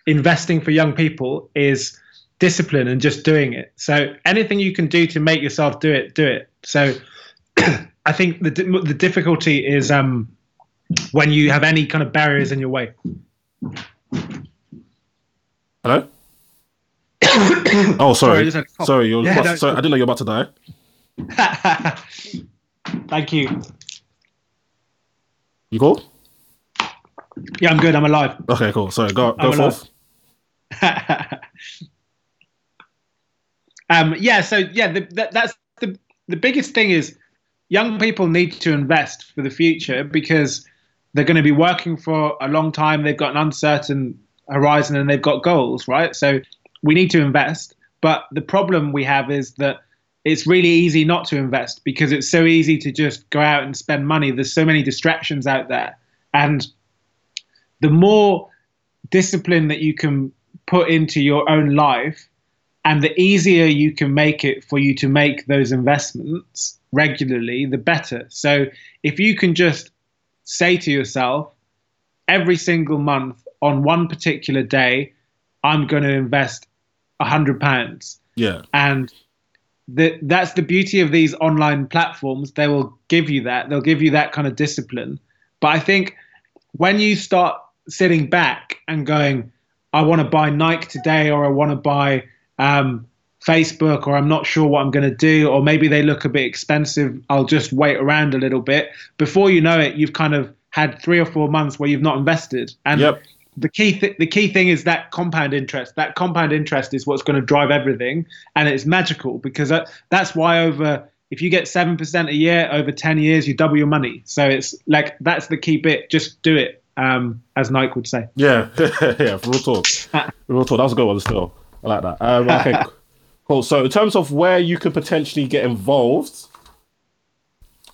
investing for young people is discipline and just doing it. So anything you can do to make yourself do it, do it. So I think the the difficulty is um, when you have any kind of barriers in your way. Hello. oh, sorry. Sorry, sorry you're yeah, no, sorry, I didn't know you're about to die. Thank you. You cool? Yeah, I'm good. I'm alive. Okay, cool. Sorry, go go forth. um, yeah. So yeah, the, that, that's the the biggest thing is young people need to invest for the future because they're going to be working for a long time. They've got an uncertain horizon and they've got goals, right? So we need to invest. But the problem we have is that it's really easy not to invest because it's so easy to just go out and spend money. There's so many distractions out there. And the more discipline that you can put into your own life and the easier you can make it for you to make those investments regularly, the better. So if you can just say to yourself every single month on one particular day, I'm going to invest a hundred pounds. Yeah. And the, that's the beauty of these online platforms. They will give you that. They'll give you that kind of discipline. But I think when you start sitting back and going, I want to buy Nike today, or I want to buy um, Facebook, or I'm not sure what I'm going to do, or maybe they look a bit expensive. I'll just wait around a little bit. Before you know it, you've kind of had three or four months where you've not invested. And yep. The key th- the key thing is that compound interest. That compound interest is what's going to drive everything, and it's magical because that, that's why over if you get seven percent a year over ten years, you double your money. So it's like that's the key bit. Just do it, um, as Nike would say. Yeah, yeah, real talk, real talk. That was a good one still. I like that. Um, okay. Cool. So in terms of where you could potentially get involved,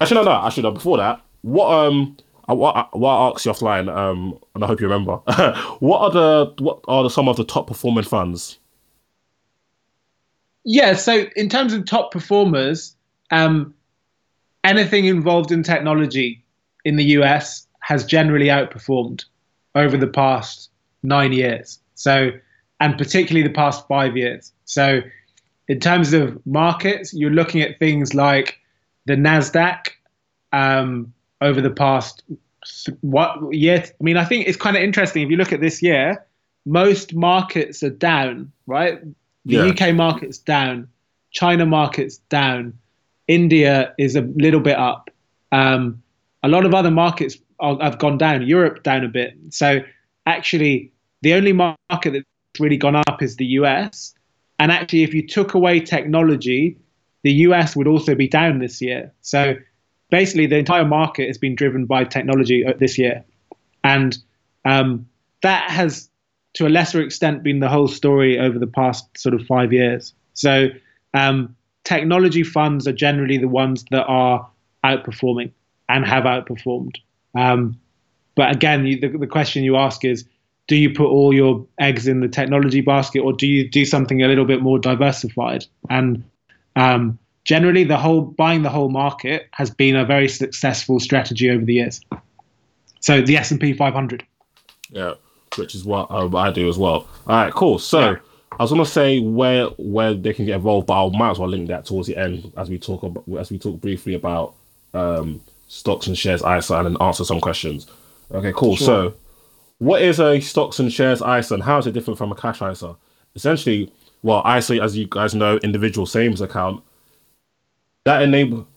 actually no, no. Actually no. Before that, what um, what I asked you offline, um, and I hope you remember. what are the what are the, some of the top performing funds? Yeah. So in terms of top performers, um, anything involved in technology in the US has generally outperformed over the past nine years. So, and particularly the past five years. So in terms of markets, you're looking at things like the Nasdaq um, over the past what year? I mean, I think it's kind of interesting if you look at this year. Most markets are down, right? The yeah. UK market's down, China market's down, India is a little bit up. Um, a lot of other markets are, have gone down. Europe down a bit. So actually, the only market that's really gone up is the US. And actually, if you took away technology, the US would also be down this year. So basically, the entire market has been driven by technology uh, this year. And um, that has, to a lesser extent, been the whole story over the past sort of five years. So um, technology funds are generally the ones that are outperforming and have outperformed. Um, but again, you, the, the question you ask is do you put all your eggs in the technology basket or do you do something a little bit more diversified? And um, generally, the whole buying the whole market has been a very successful strategy over the years. So the S and P 500. Yeah, which is what I do as well. All right, cool. So. Yeah. I was gonna say where where they can get involved, but I might as well link that towards the end as we talk about as we talk briefly about um, stocks and shares ISA and then answer some questions. Okay, cool. Sure. So what is a stocks and shares ISA and how is it different from a cash ISA? Essentially, well, ISA, as you guys know, individual savings account, that enable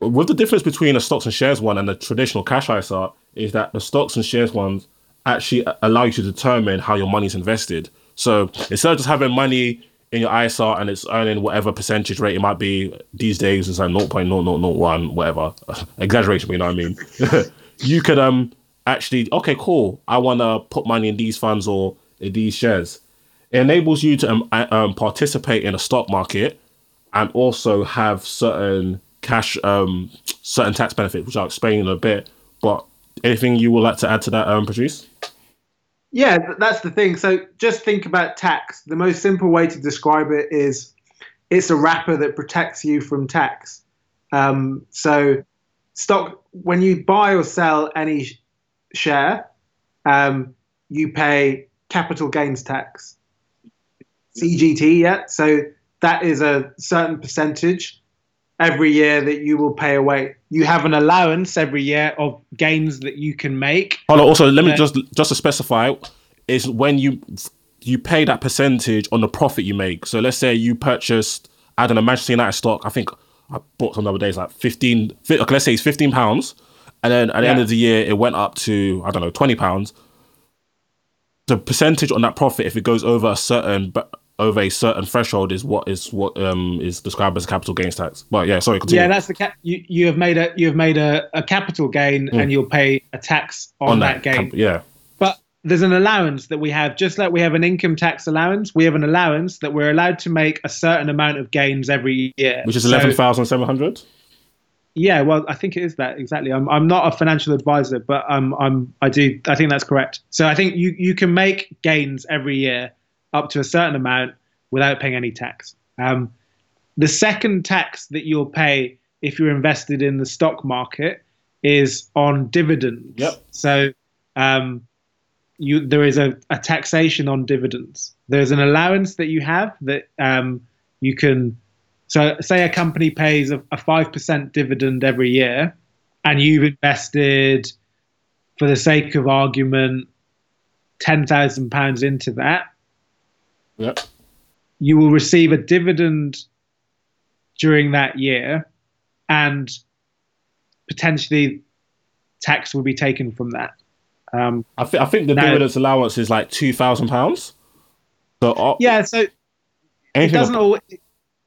with the difference between a stocks and shares one and a traditional cash ISA is that the stocks and shares ones actually allow you to determine how your money's invested. So instead of just having money in your ISA and it's earning whatever percentage rate it might be these days, it's like 0.0001, whatever. Exaggeration, you know what I mean? you could um actually, okay, cool. I want to put money in these funds or in these shares. It enables you to um, um, participate in a stock market and also have certain cash, um, certain tax benefits, which I'll explain in a bit. But anything you would like to add to that, um, Patrice? Yeah, that's the thing. So just think about tax. The most simple way to describe it is it's a wrapper that protects you from tax. Um, so stock when you buy or sell any sh- share, um, you pay capital gains tax. CGT, yeah. So that is a certain percentage every year that you will pay away. You have an allowance every year of gains that you can make. Hold on, also let me just just to specify is when you you pay that percentage on the profit you make. So let's say you purchased I don't know Manchester United stock. I think I bought some the other days like fifteen. Okay, let's say it's fifteen pounds, and then at the end of the year it went up to I don't know twenty pounds. The percentage on that profit, if it goes over a certain over a certain threshold is what is what um is described as capital gains tax. But yeah, sorry, continue. Yeah, that's the cap. You you have made a you have made a, a capital gain mm. and you'll pay a tax on, on that, that, gain. Cap- yeah. But there's an allowance that we have, just like we have an income tax allowance. We have an allowance that we're allowed to make a certain amount of gains every year, which is eleven thousand seven hundred. Yeah, well, I think it is that exactly. I'm I'm not a financial advisor, but I'm I'm I do I think that's correct. So I think you you can make gains every year up to a certain amount without paying any tax. Um, the second tax that you'll pay if you're invested in the stock market is on dividends. Yep. So um, you there is a, a, taxation on dividends. There's an allowance that you have that um, you can. So say a company pays a five percent dividend every year, and you've invested, for the sake of argument, ten thousand pounds into that. Yep. You will receive a dividend during that year, and potentially tax will be taken from that. Um, I, th- I think the now, dividends allowance is like two thousand pounds. So uh, yeah, so it doesn't all.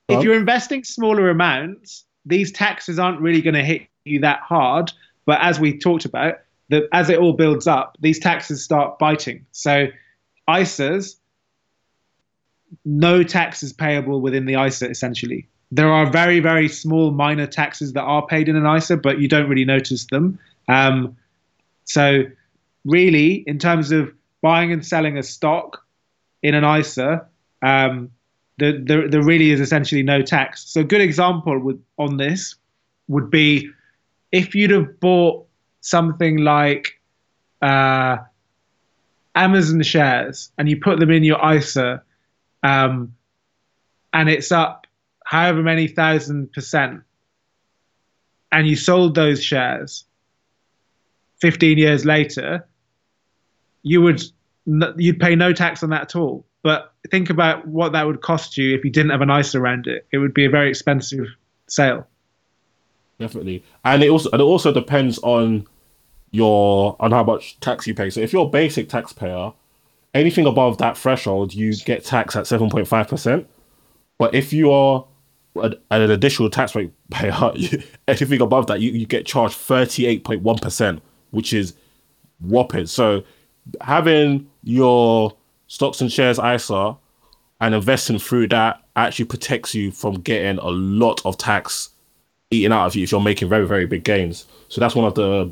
If you're investing smaller amounts, these taxes aren't really going to hit you that hard. But as we talked about, that as it all builds up, these taxes start biting. So ISAs, no taxes payable within the ISA essentially. There are very, very small minor taxes that are paid in an ISA, but you don't really notice them. Um, so really, in terms of buying and selling a stock in an ISA, um, there, there, there really is essentially no tax. So a good example would, on this would be if you'd have bought something like uh, Amazon shares and you put them in your ISA, um, and it's up however many thousand percent, and you sold those shares 15 years later, you would you'd pay no tax on that at all. But think about what that would cost you if you didn't have an ISA around it. It would be a very expensive sale. Definitely, and it also and it also depends on your on how much tax you pay. So if you're a basic taxpayer, anything above that threshold, you get taxed at seven point five percent. But if you are an, an additional tax rate payer, anything above that, you, you get charged thirty eight point one percent, which is whopping. So having your stocks and shares ISA and investing through that actually protects you from getting a lot of tax eaten out of you if you're making very very big gains. So that's one of the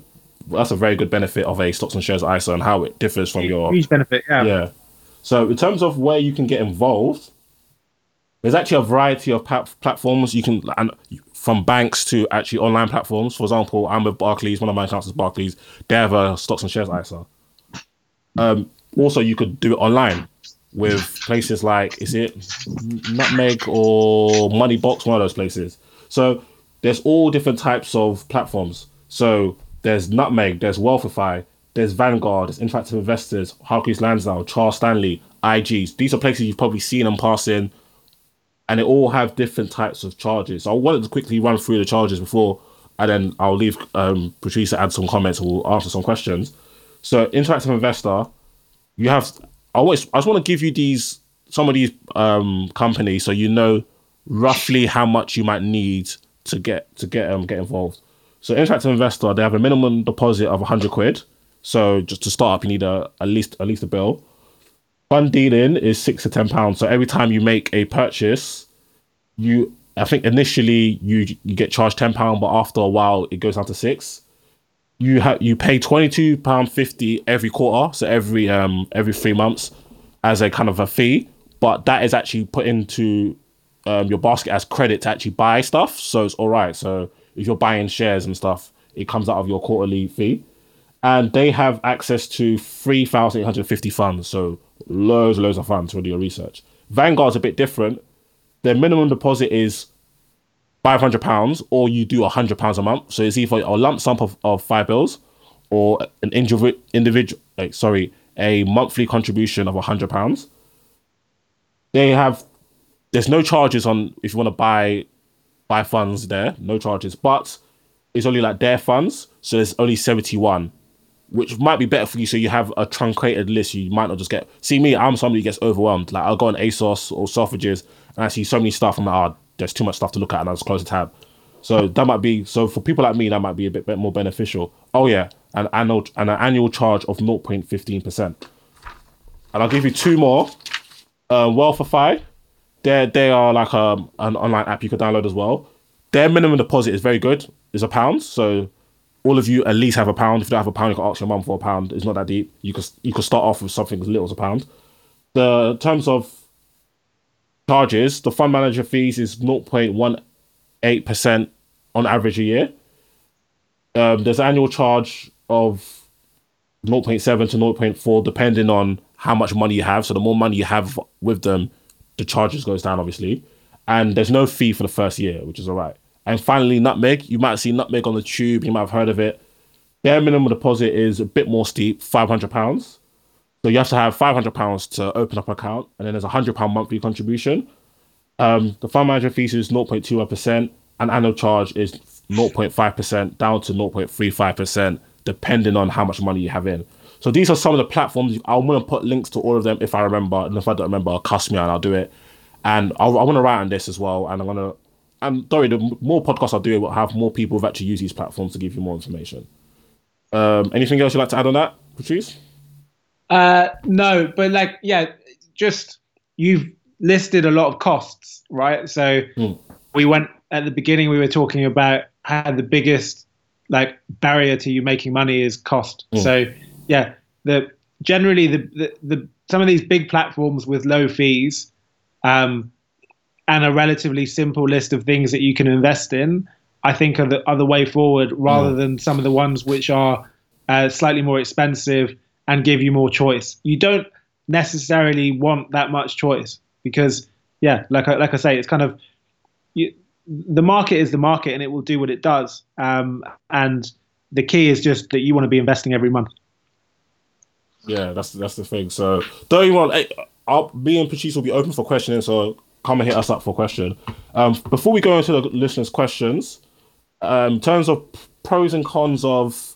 that's a very good benefit of a stocks and shares ISA and how it differs from your huge benefit. Yeah. Yeah. So in terms of where you can get involved, there's actually a variety of platforms you can and from banks to actually online platforms. For example, I'm with Barclays. One of my accounts is Barclays. They have a stocks and shares ISA. Um, also, you could do it online with places like is it Nutmeg or Moneybox, one of those places. So there's all different types of platforms. So there's Nutmeg, there's Wealthify, there's Vanguard, there's Interactive Investors, Hargreaves Lansdown, Charles Stanley, IGs. These are places you've probably seen them passing, and they all have different types of charges. So I wanted to quickly run through the charges before and then I'll leave um, Patrice to add some comments or we'll answer some questions. So, interactive investor, you have. I always, I just want to give you these some of these um, companies so you know roughly how much you might need to get to get um, get involved. So, interactive investor, they have a minimum deposit of 100 quid. So, just to start up, you need a at least at least a bill. Fund dealing is six to ten pounds. So every time you make a purchase, you I think initially you you get charged ten pound, but after a while it goes down to six. You have you pay twenty two pound fifty every quarter, so every um every three months, as a kind of a fee. But that is actually put into um, your basket as credit to actually buy stuff, so it's all right. So if you're buying shares and stuff, it comes out of your quarterly fee, and they have access to three thousand eight hundred fifty funds. So loads and loads of funds to do your research. Vanguard's a bit different. Their minimum deposit is five hundred pounds, or you do hundred pounds a month. So it's either a lump sum of, of five bills, or an individual individual like sorry, a monthly contribution of hundred pounds. They have there's no charges on if you want to buy buy funds there, no charges, but it's only like their funds, so there's only seventy one which might be better for you so you have a truncated list you might not just get see me i'm somebody who gets overwhelmed like i'll go on asos or Selfridges and i see so many stuff i'm like oh there's too much stuff to look at and i'll just close the tab. So that might be so for people like me that might be a bit, bit more beneficial. Oh yeah an annual and an annual charge of 0.15% and i'll give you two more. Uh, Wealthify they they are like um, an online app you could download as well their minimum deposit is very good it's a pound so all of you at least have a pound. If you don't have a pound, you can ask your mum for a pound. It's not that deep. You could you could start off with something as little as a pound. The terms of charges, the fund manager fees is 0.18% on average a year. Um, there's annual charge of 0.7 to 0.4 depending on how much money you have. So the more money you have with them, the charges goes down obviously. And there's no fee for the first year, which is all right. And finally, Nutmeg. You might see Nutmeg on the tube. You might have heard of it. Their minimum deposit is a bit more steep, five hundred pounds. So you have to have five hundred pounds to open up an account, and then there's a hundred pound monthly contribution. Um, the fund manager fees is 0.21 percent, and annual charge is 0.5 percent down to 0.35 percent, depending on how much money you have in. So these are some of the platforms. I'm going to put links to all of them if I remember, and if I don't remember, I'll cuss me and I'll do it. And I want to write on this as well, and I'm going to and sorry, the more podcasts I do, will have more people who've actually used these platforms to give you more information. Um, anything else you'd like to add on that, Patrice? Uh, no, but like, yeah, just you've listed a lot of costs, right? So mm. we went at the beginning, we were talking about how the biggest like barrier to you making money is cost. Mm. So yeah, the generally the, the, the some of these big platforms with low fees, um, and a relatively simple list of things that you can invest in, I think are the, are the way forward rather mm. than some of the ones which are uh, slightly more expensive and give you more choice. You don't necessarily want that much choice because, yeah, like I, like I say, it's kind of you, the market is the market and it will do what it does. Um, and the key is just that you want to be investing every month. Yeah, that's that's the thing. So don't you want? I'll, me and Patrice will be open for questioning. So come and hit us up for a question. Um, before we go into the listeners' questions, um, in terms of pros and cons of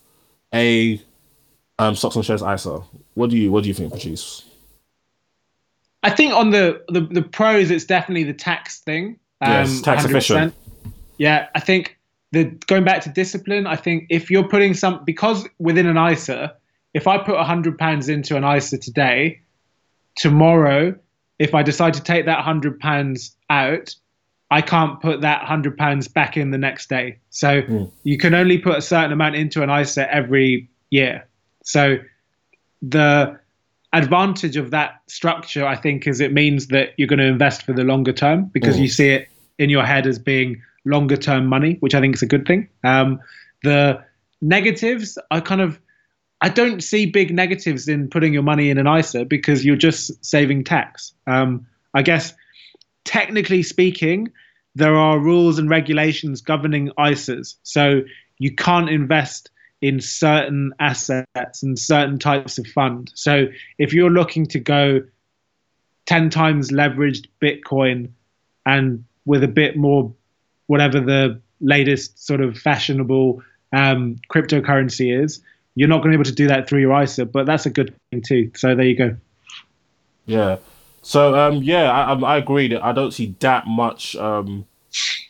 a um, stocks and shares ISA, what do you what do you think, Patrice? I think on the, the, the pros, it's definitely the tax thing. Um, yes, tax 100%. efficient. Yeah, I think the going back to discipline. I think if you're putting some because within an ISA, if I put hundred pounds into an ISA today, tomorrow if I decide to take that hundred pounds out, I can't put that hundred pounds back in the next day. So mm. you can only put a certain amount into an ISA every year. So the advantage of that structure, I think, is it means that you're going to invest for the longer term because mm. you see it in your head as being longer term money, which I think is a good thing. Um, the negatives are kind of I don't see big negatives in putting your money in an ISA because you're just saving tax. Um, I guess, technically speaking, there are rules and regulations governing ISAs. So you can't invest in certain assets and certain types of fund. So if you're looking to go 10 times leveraged Bitcoin and with a bit more, whatever the latest sort of fashionable um, cryptocurrency is. You're not going to be able to do that through your ISA, but that's a good thing too. So there you go. Yeah. So um, yeah, I, I agree that I don't see that much um,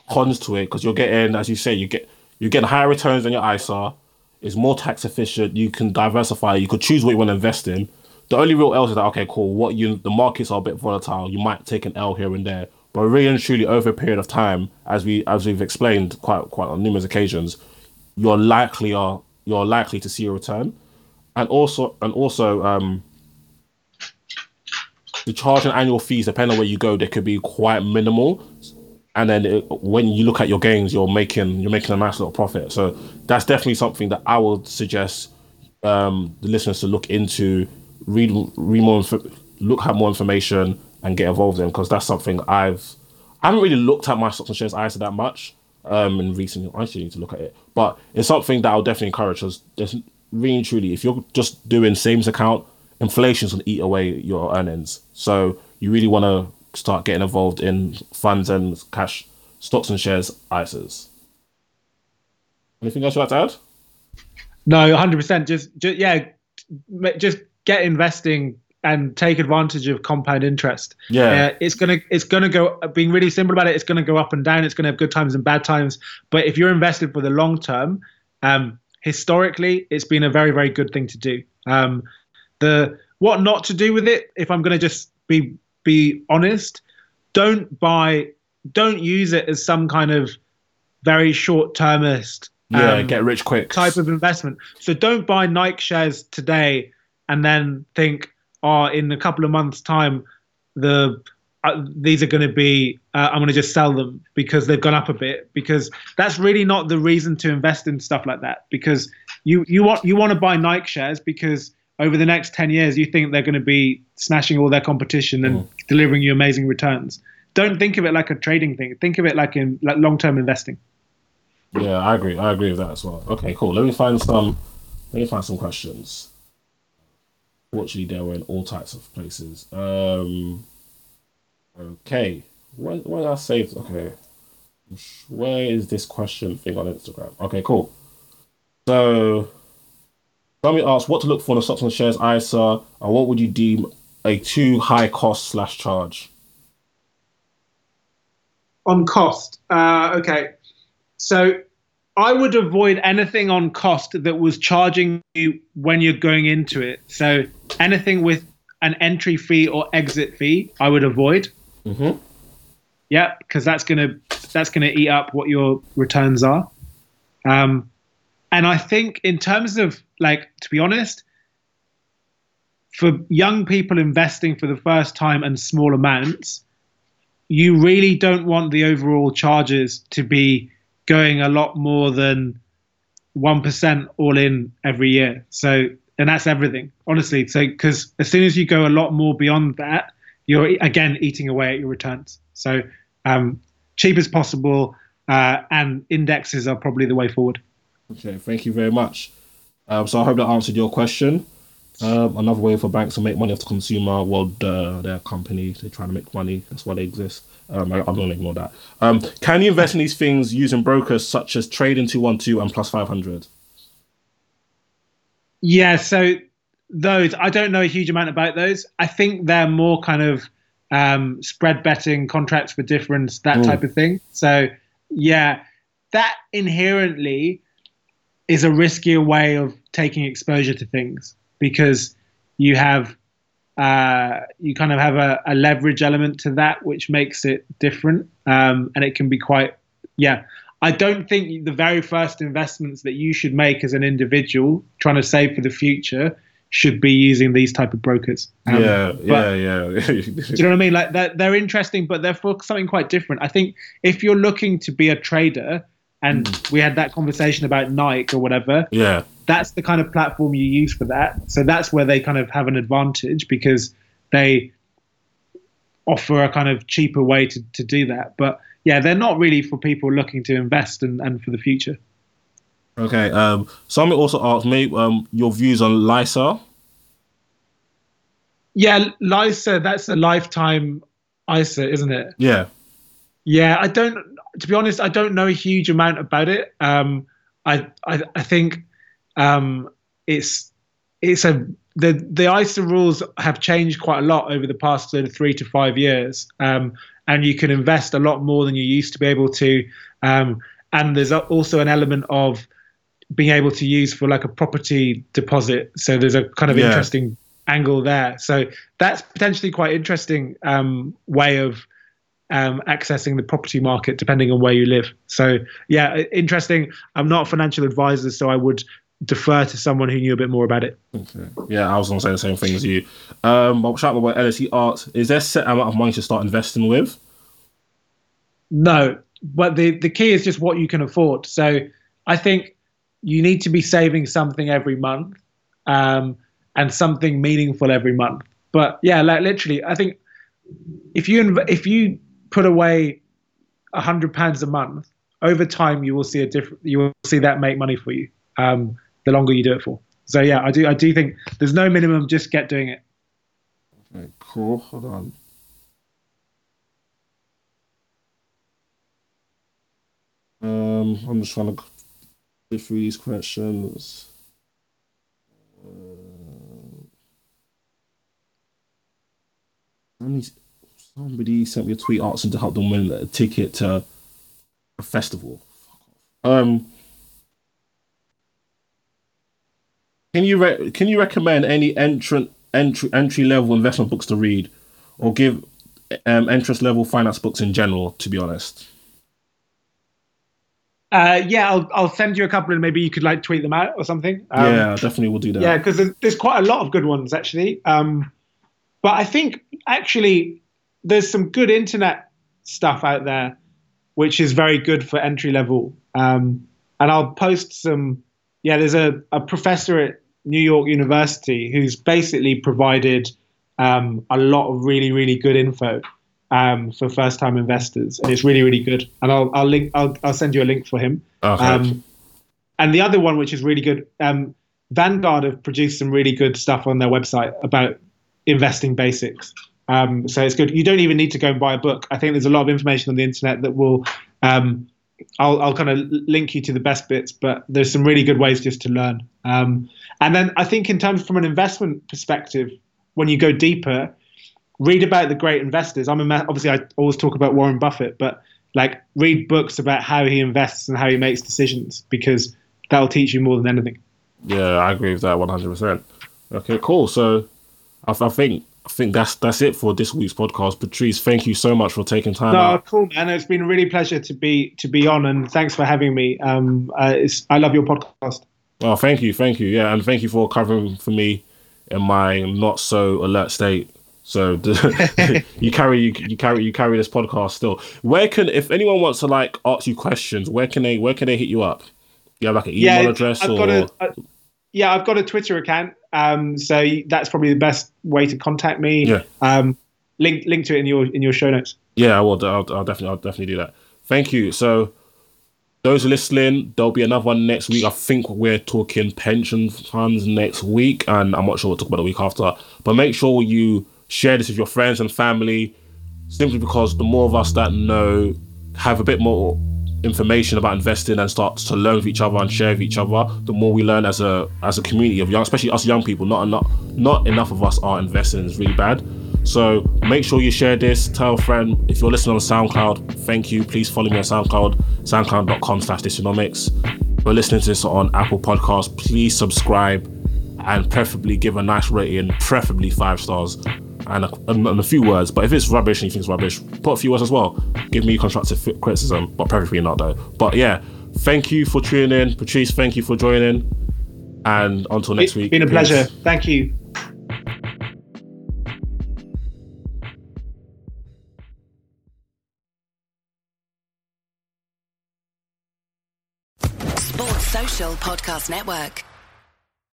cons to it because you're getting, as you say, you get you get higher returns than your ISA. It's more tax efficient. You can diversify. You could choose what you want to invest in. The only real L is that okay, cool. What you the markets are a bit volatile. You might take an L here and there, but really and truly over a period of time, as we as we've explained quite quite on numerous occasions, you're likely are you're likely to see a return, and also and also um, the charge and annual fees depending on where you go, they could be quite minimal. And then it, when you look at your gains, you're making you're making a nice little profit. So that's definitely something that I would suggest um, the listeners to look into, read read more, look at more information, and get involved in because that's something I've I haven't really looked at my stocks and shares ISA that much um, in recent. I actually need to look at it, but it's something that I'll definitely encourage. us. there's really truly, if you're just doing savings account, inflation's gonna eat away your earnings. So you really want to start getting involved in funds and cash, stocks and shares ISAs. Anything else you'd like to add? No, hundred percent. Just, just yeah, just get investing and take advantage of compound interest. Yeah, uh, it's gonna it's gonna go. Being really simple about it, it's gonna go up and down. It's gonna have good times and bad times. But if you're invested for the long term, um, historically, it's been a very very good thing to do. Um, the what not to do with it, if I'm gonna just be be honest, don't buy, don't use it as some kind of very short termist. Yeah, um, get rich quick type of investment. So don't buy Nike shares today and then think, oh, in a couple of months' time, the uh, these are going to be uh, I'm going to just sell them because they've gone up a bit because that's really not the reason to invest in stuff like that because you you want you want to buy Nike shares because over the next 10 years you think they're going to be smashing all their competition and mm. delivering you amazing returns. Don't think of it like a trading thing. Think of it like in like long-term investing. Yeah i agree. I agree with that as well. Okay cool. Let me find some let me find some questions Fortunately, they were in all types of places. Um, okay, where did I save? Okay, where is this question thing on Instagram? Okay, cool. So, somebody asked what to look for in the stocks and shares ISA, and what would you deem a too high cost slash charge? On cost, uh, okay. So I would avoid anything on cost that was charging you when you're going into it. So anything with an entry fee or exit fee, I would avoid. Mm-hmm. Yeah, because that's gonna that's gonna eat up what your returns are. Um, and I think in terms of like, to be honest, for young people investing for the first time and small amounts, you really don't want the overall charges to be going a lot more than 1% all in every year. So, and that's everything, honestly. So, because as soon as you go a lot more beyond that, you're again eating away at your returns. So, um, cheap as possible, uh, and indexes are probably the way forward. Okay, thank you very much. Um, so, I hope that answered your question. Um, another way for banks to make money off the consumer, well, the, their company, they're trying to make money. That's why they exist. Um, I, am going to ignore that. Um, can you invest in these things using brokers such as Trading 212 and Plus 500? Yeah, so those, I don't know a huge amount about those. I think they're more kind of um, spread betting, contracts for difference, that mm. type of thing. So, yeah, that inherently is a riskier way of taking exposure to things because you have uh, you kind of have a, a, leverage element to that, which makes it different. Um, and it can be quite, yeah. I don't think the very first investments that you should make as an individual trying to save for the future should be using these type of brokers. Um, yeah, yeah, yeah. do you know what I mean? Like they're, they're interesting, but they're for something quite different. I think if you're looking to be a trader, and mm. we had that conversation about Nike or whatever. Yeah that's the kind of platform you use for that. So that's where they kind of have an advantage because they offer a kind of cheaper way to, to do that. But yeah, they're not really for people looking to invest and, and for the future. Okay. Um, somebody also asked me um, your views on LISA. Yeah, LISA, that's a lifetime ISA, isn't it? Yeah. Yeah, I don't to be honest, I don't know a huge amount about it. Um, I, I, I think um, it's it's a the the ISA rules have changed quite a lot over the past sort of three to five years, um, and you can invest a lot more than you used to be able to. Um, and there's also an element of being able to use for like a property deposit. So there's a kind of yeah. interesting angle there. So that's potentially quite interesting um, way of um, accessing the property market depending on where you live. So yeah, interesting. I'm not a financial advisor, so I would defer to someone who knew a bit more about it. Okay. Yeah, I was going to say the same thing as you. Um, shout out about LSE Arts. Is there a set amount of money to start investing with? No, but the the key is just what you can afford. So I think you need to be saving something every month, um, and something meaningful every month. But yeah, like literally, I think if you inv- if you put away a hundred pounds a month over time, you will see a different. You will see that make money for you. Um, the longer you do it for. So yeah, I do I do think there's no minimum, just get doing it. Okay, cool. Hold on. Um, I'm just trying to go through these questions. Uh, somebody sent me a tweet asking to help them win a ticket to a festival. Um, Can you re- can you recommend any entrant entry entry level investment books to read, or give um, interest level finance books in general? To be honest. Uh, yeah, I'll I'll send you a couple, and maybe you could like tweet them out or something. Um, yeah, definitely we'll do that. Yeah, because there's, there's, quite a lot of good ones actually. Um, but I think actually there's some good internet stuff out there, which is very good for entry level. Um, and I'll post some. Yeah, there's a, a professor at New York University, who's basically provided um, a lot of really, really good info um, for first-time investors, and it's really, really good. And I'll, I'll link, I'll, I'll send you a link for him. Okay. Um, and the other one, which is really good, um, Vanguard have produced some really good stuff on their website about investing basics. Um, so it's good. You don't even need to go and buy a book. I think there's a lot of information on the internet that will um, I'll, I'll kind of link you to the best bits, but there's some really good ways just to learn. Um, and then I think in terms from an investment perspective, when you go deeper, read about the great investors. I'm a, obviously I always talk about Warren Buffett, but like read books about how he invests and how he makes decisions because that'll teach you more than anything. Yeah, I agree with that 100%. Okay, cool. So I, I think I think that's that's it for this week's podcast. Patrice, thank you so much for taking time. No, out. cool, man. It's been a really pleasure to be to be on, and thanks for having me. Um, uh, I love your podcast. Oh, thank you, thank you. Yeah, and thank you for covering for me in my not so alert state. So you carry you, you carry you carry this podcast still. Where can if anyone wants to like ask you questions, where can they where can they hit you up? you have like an email yeah, address I've or? A, yeah, I've got a Twitter account. Um, so that's probably the best way to contact me. Yeah. Um, link link to it in your in your show notes. Yeah, I will. I'll, I'll definitely I'll definitely do that. Thank you. So those listening, there'll be another one next week. I think we're talking pension funds next week, and I'm not sure we'll talk about the week after. But make sure you share this with your friends and family, simply because the more of us that know have a bit more information about investing and start to learn with each other and share with each other, the more we learn as a as a community of young, especially us young people. Not enough, not enough of us are investing. It's really bad. So make sure you share this. Tell a friend. If you're listening on SoundCloud, thank you. Please follow me on SoundCloud, soundcloud.com/slash Dysyonomics. If you're listening to this on Apple Podcasts, please subscribe and preferably give a nice rating, preferably five stars and a, and a, few words. But if it's rubbish and you think it's rubbish, put a few words as well. Give me constructive criticism, but preferably not though. But yeah, thank you for tuning in, Patrice. Thank you for joining, and until next week. Been a peace. pleasure. Thank you. Sports Social Podcast Network.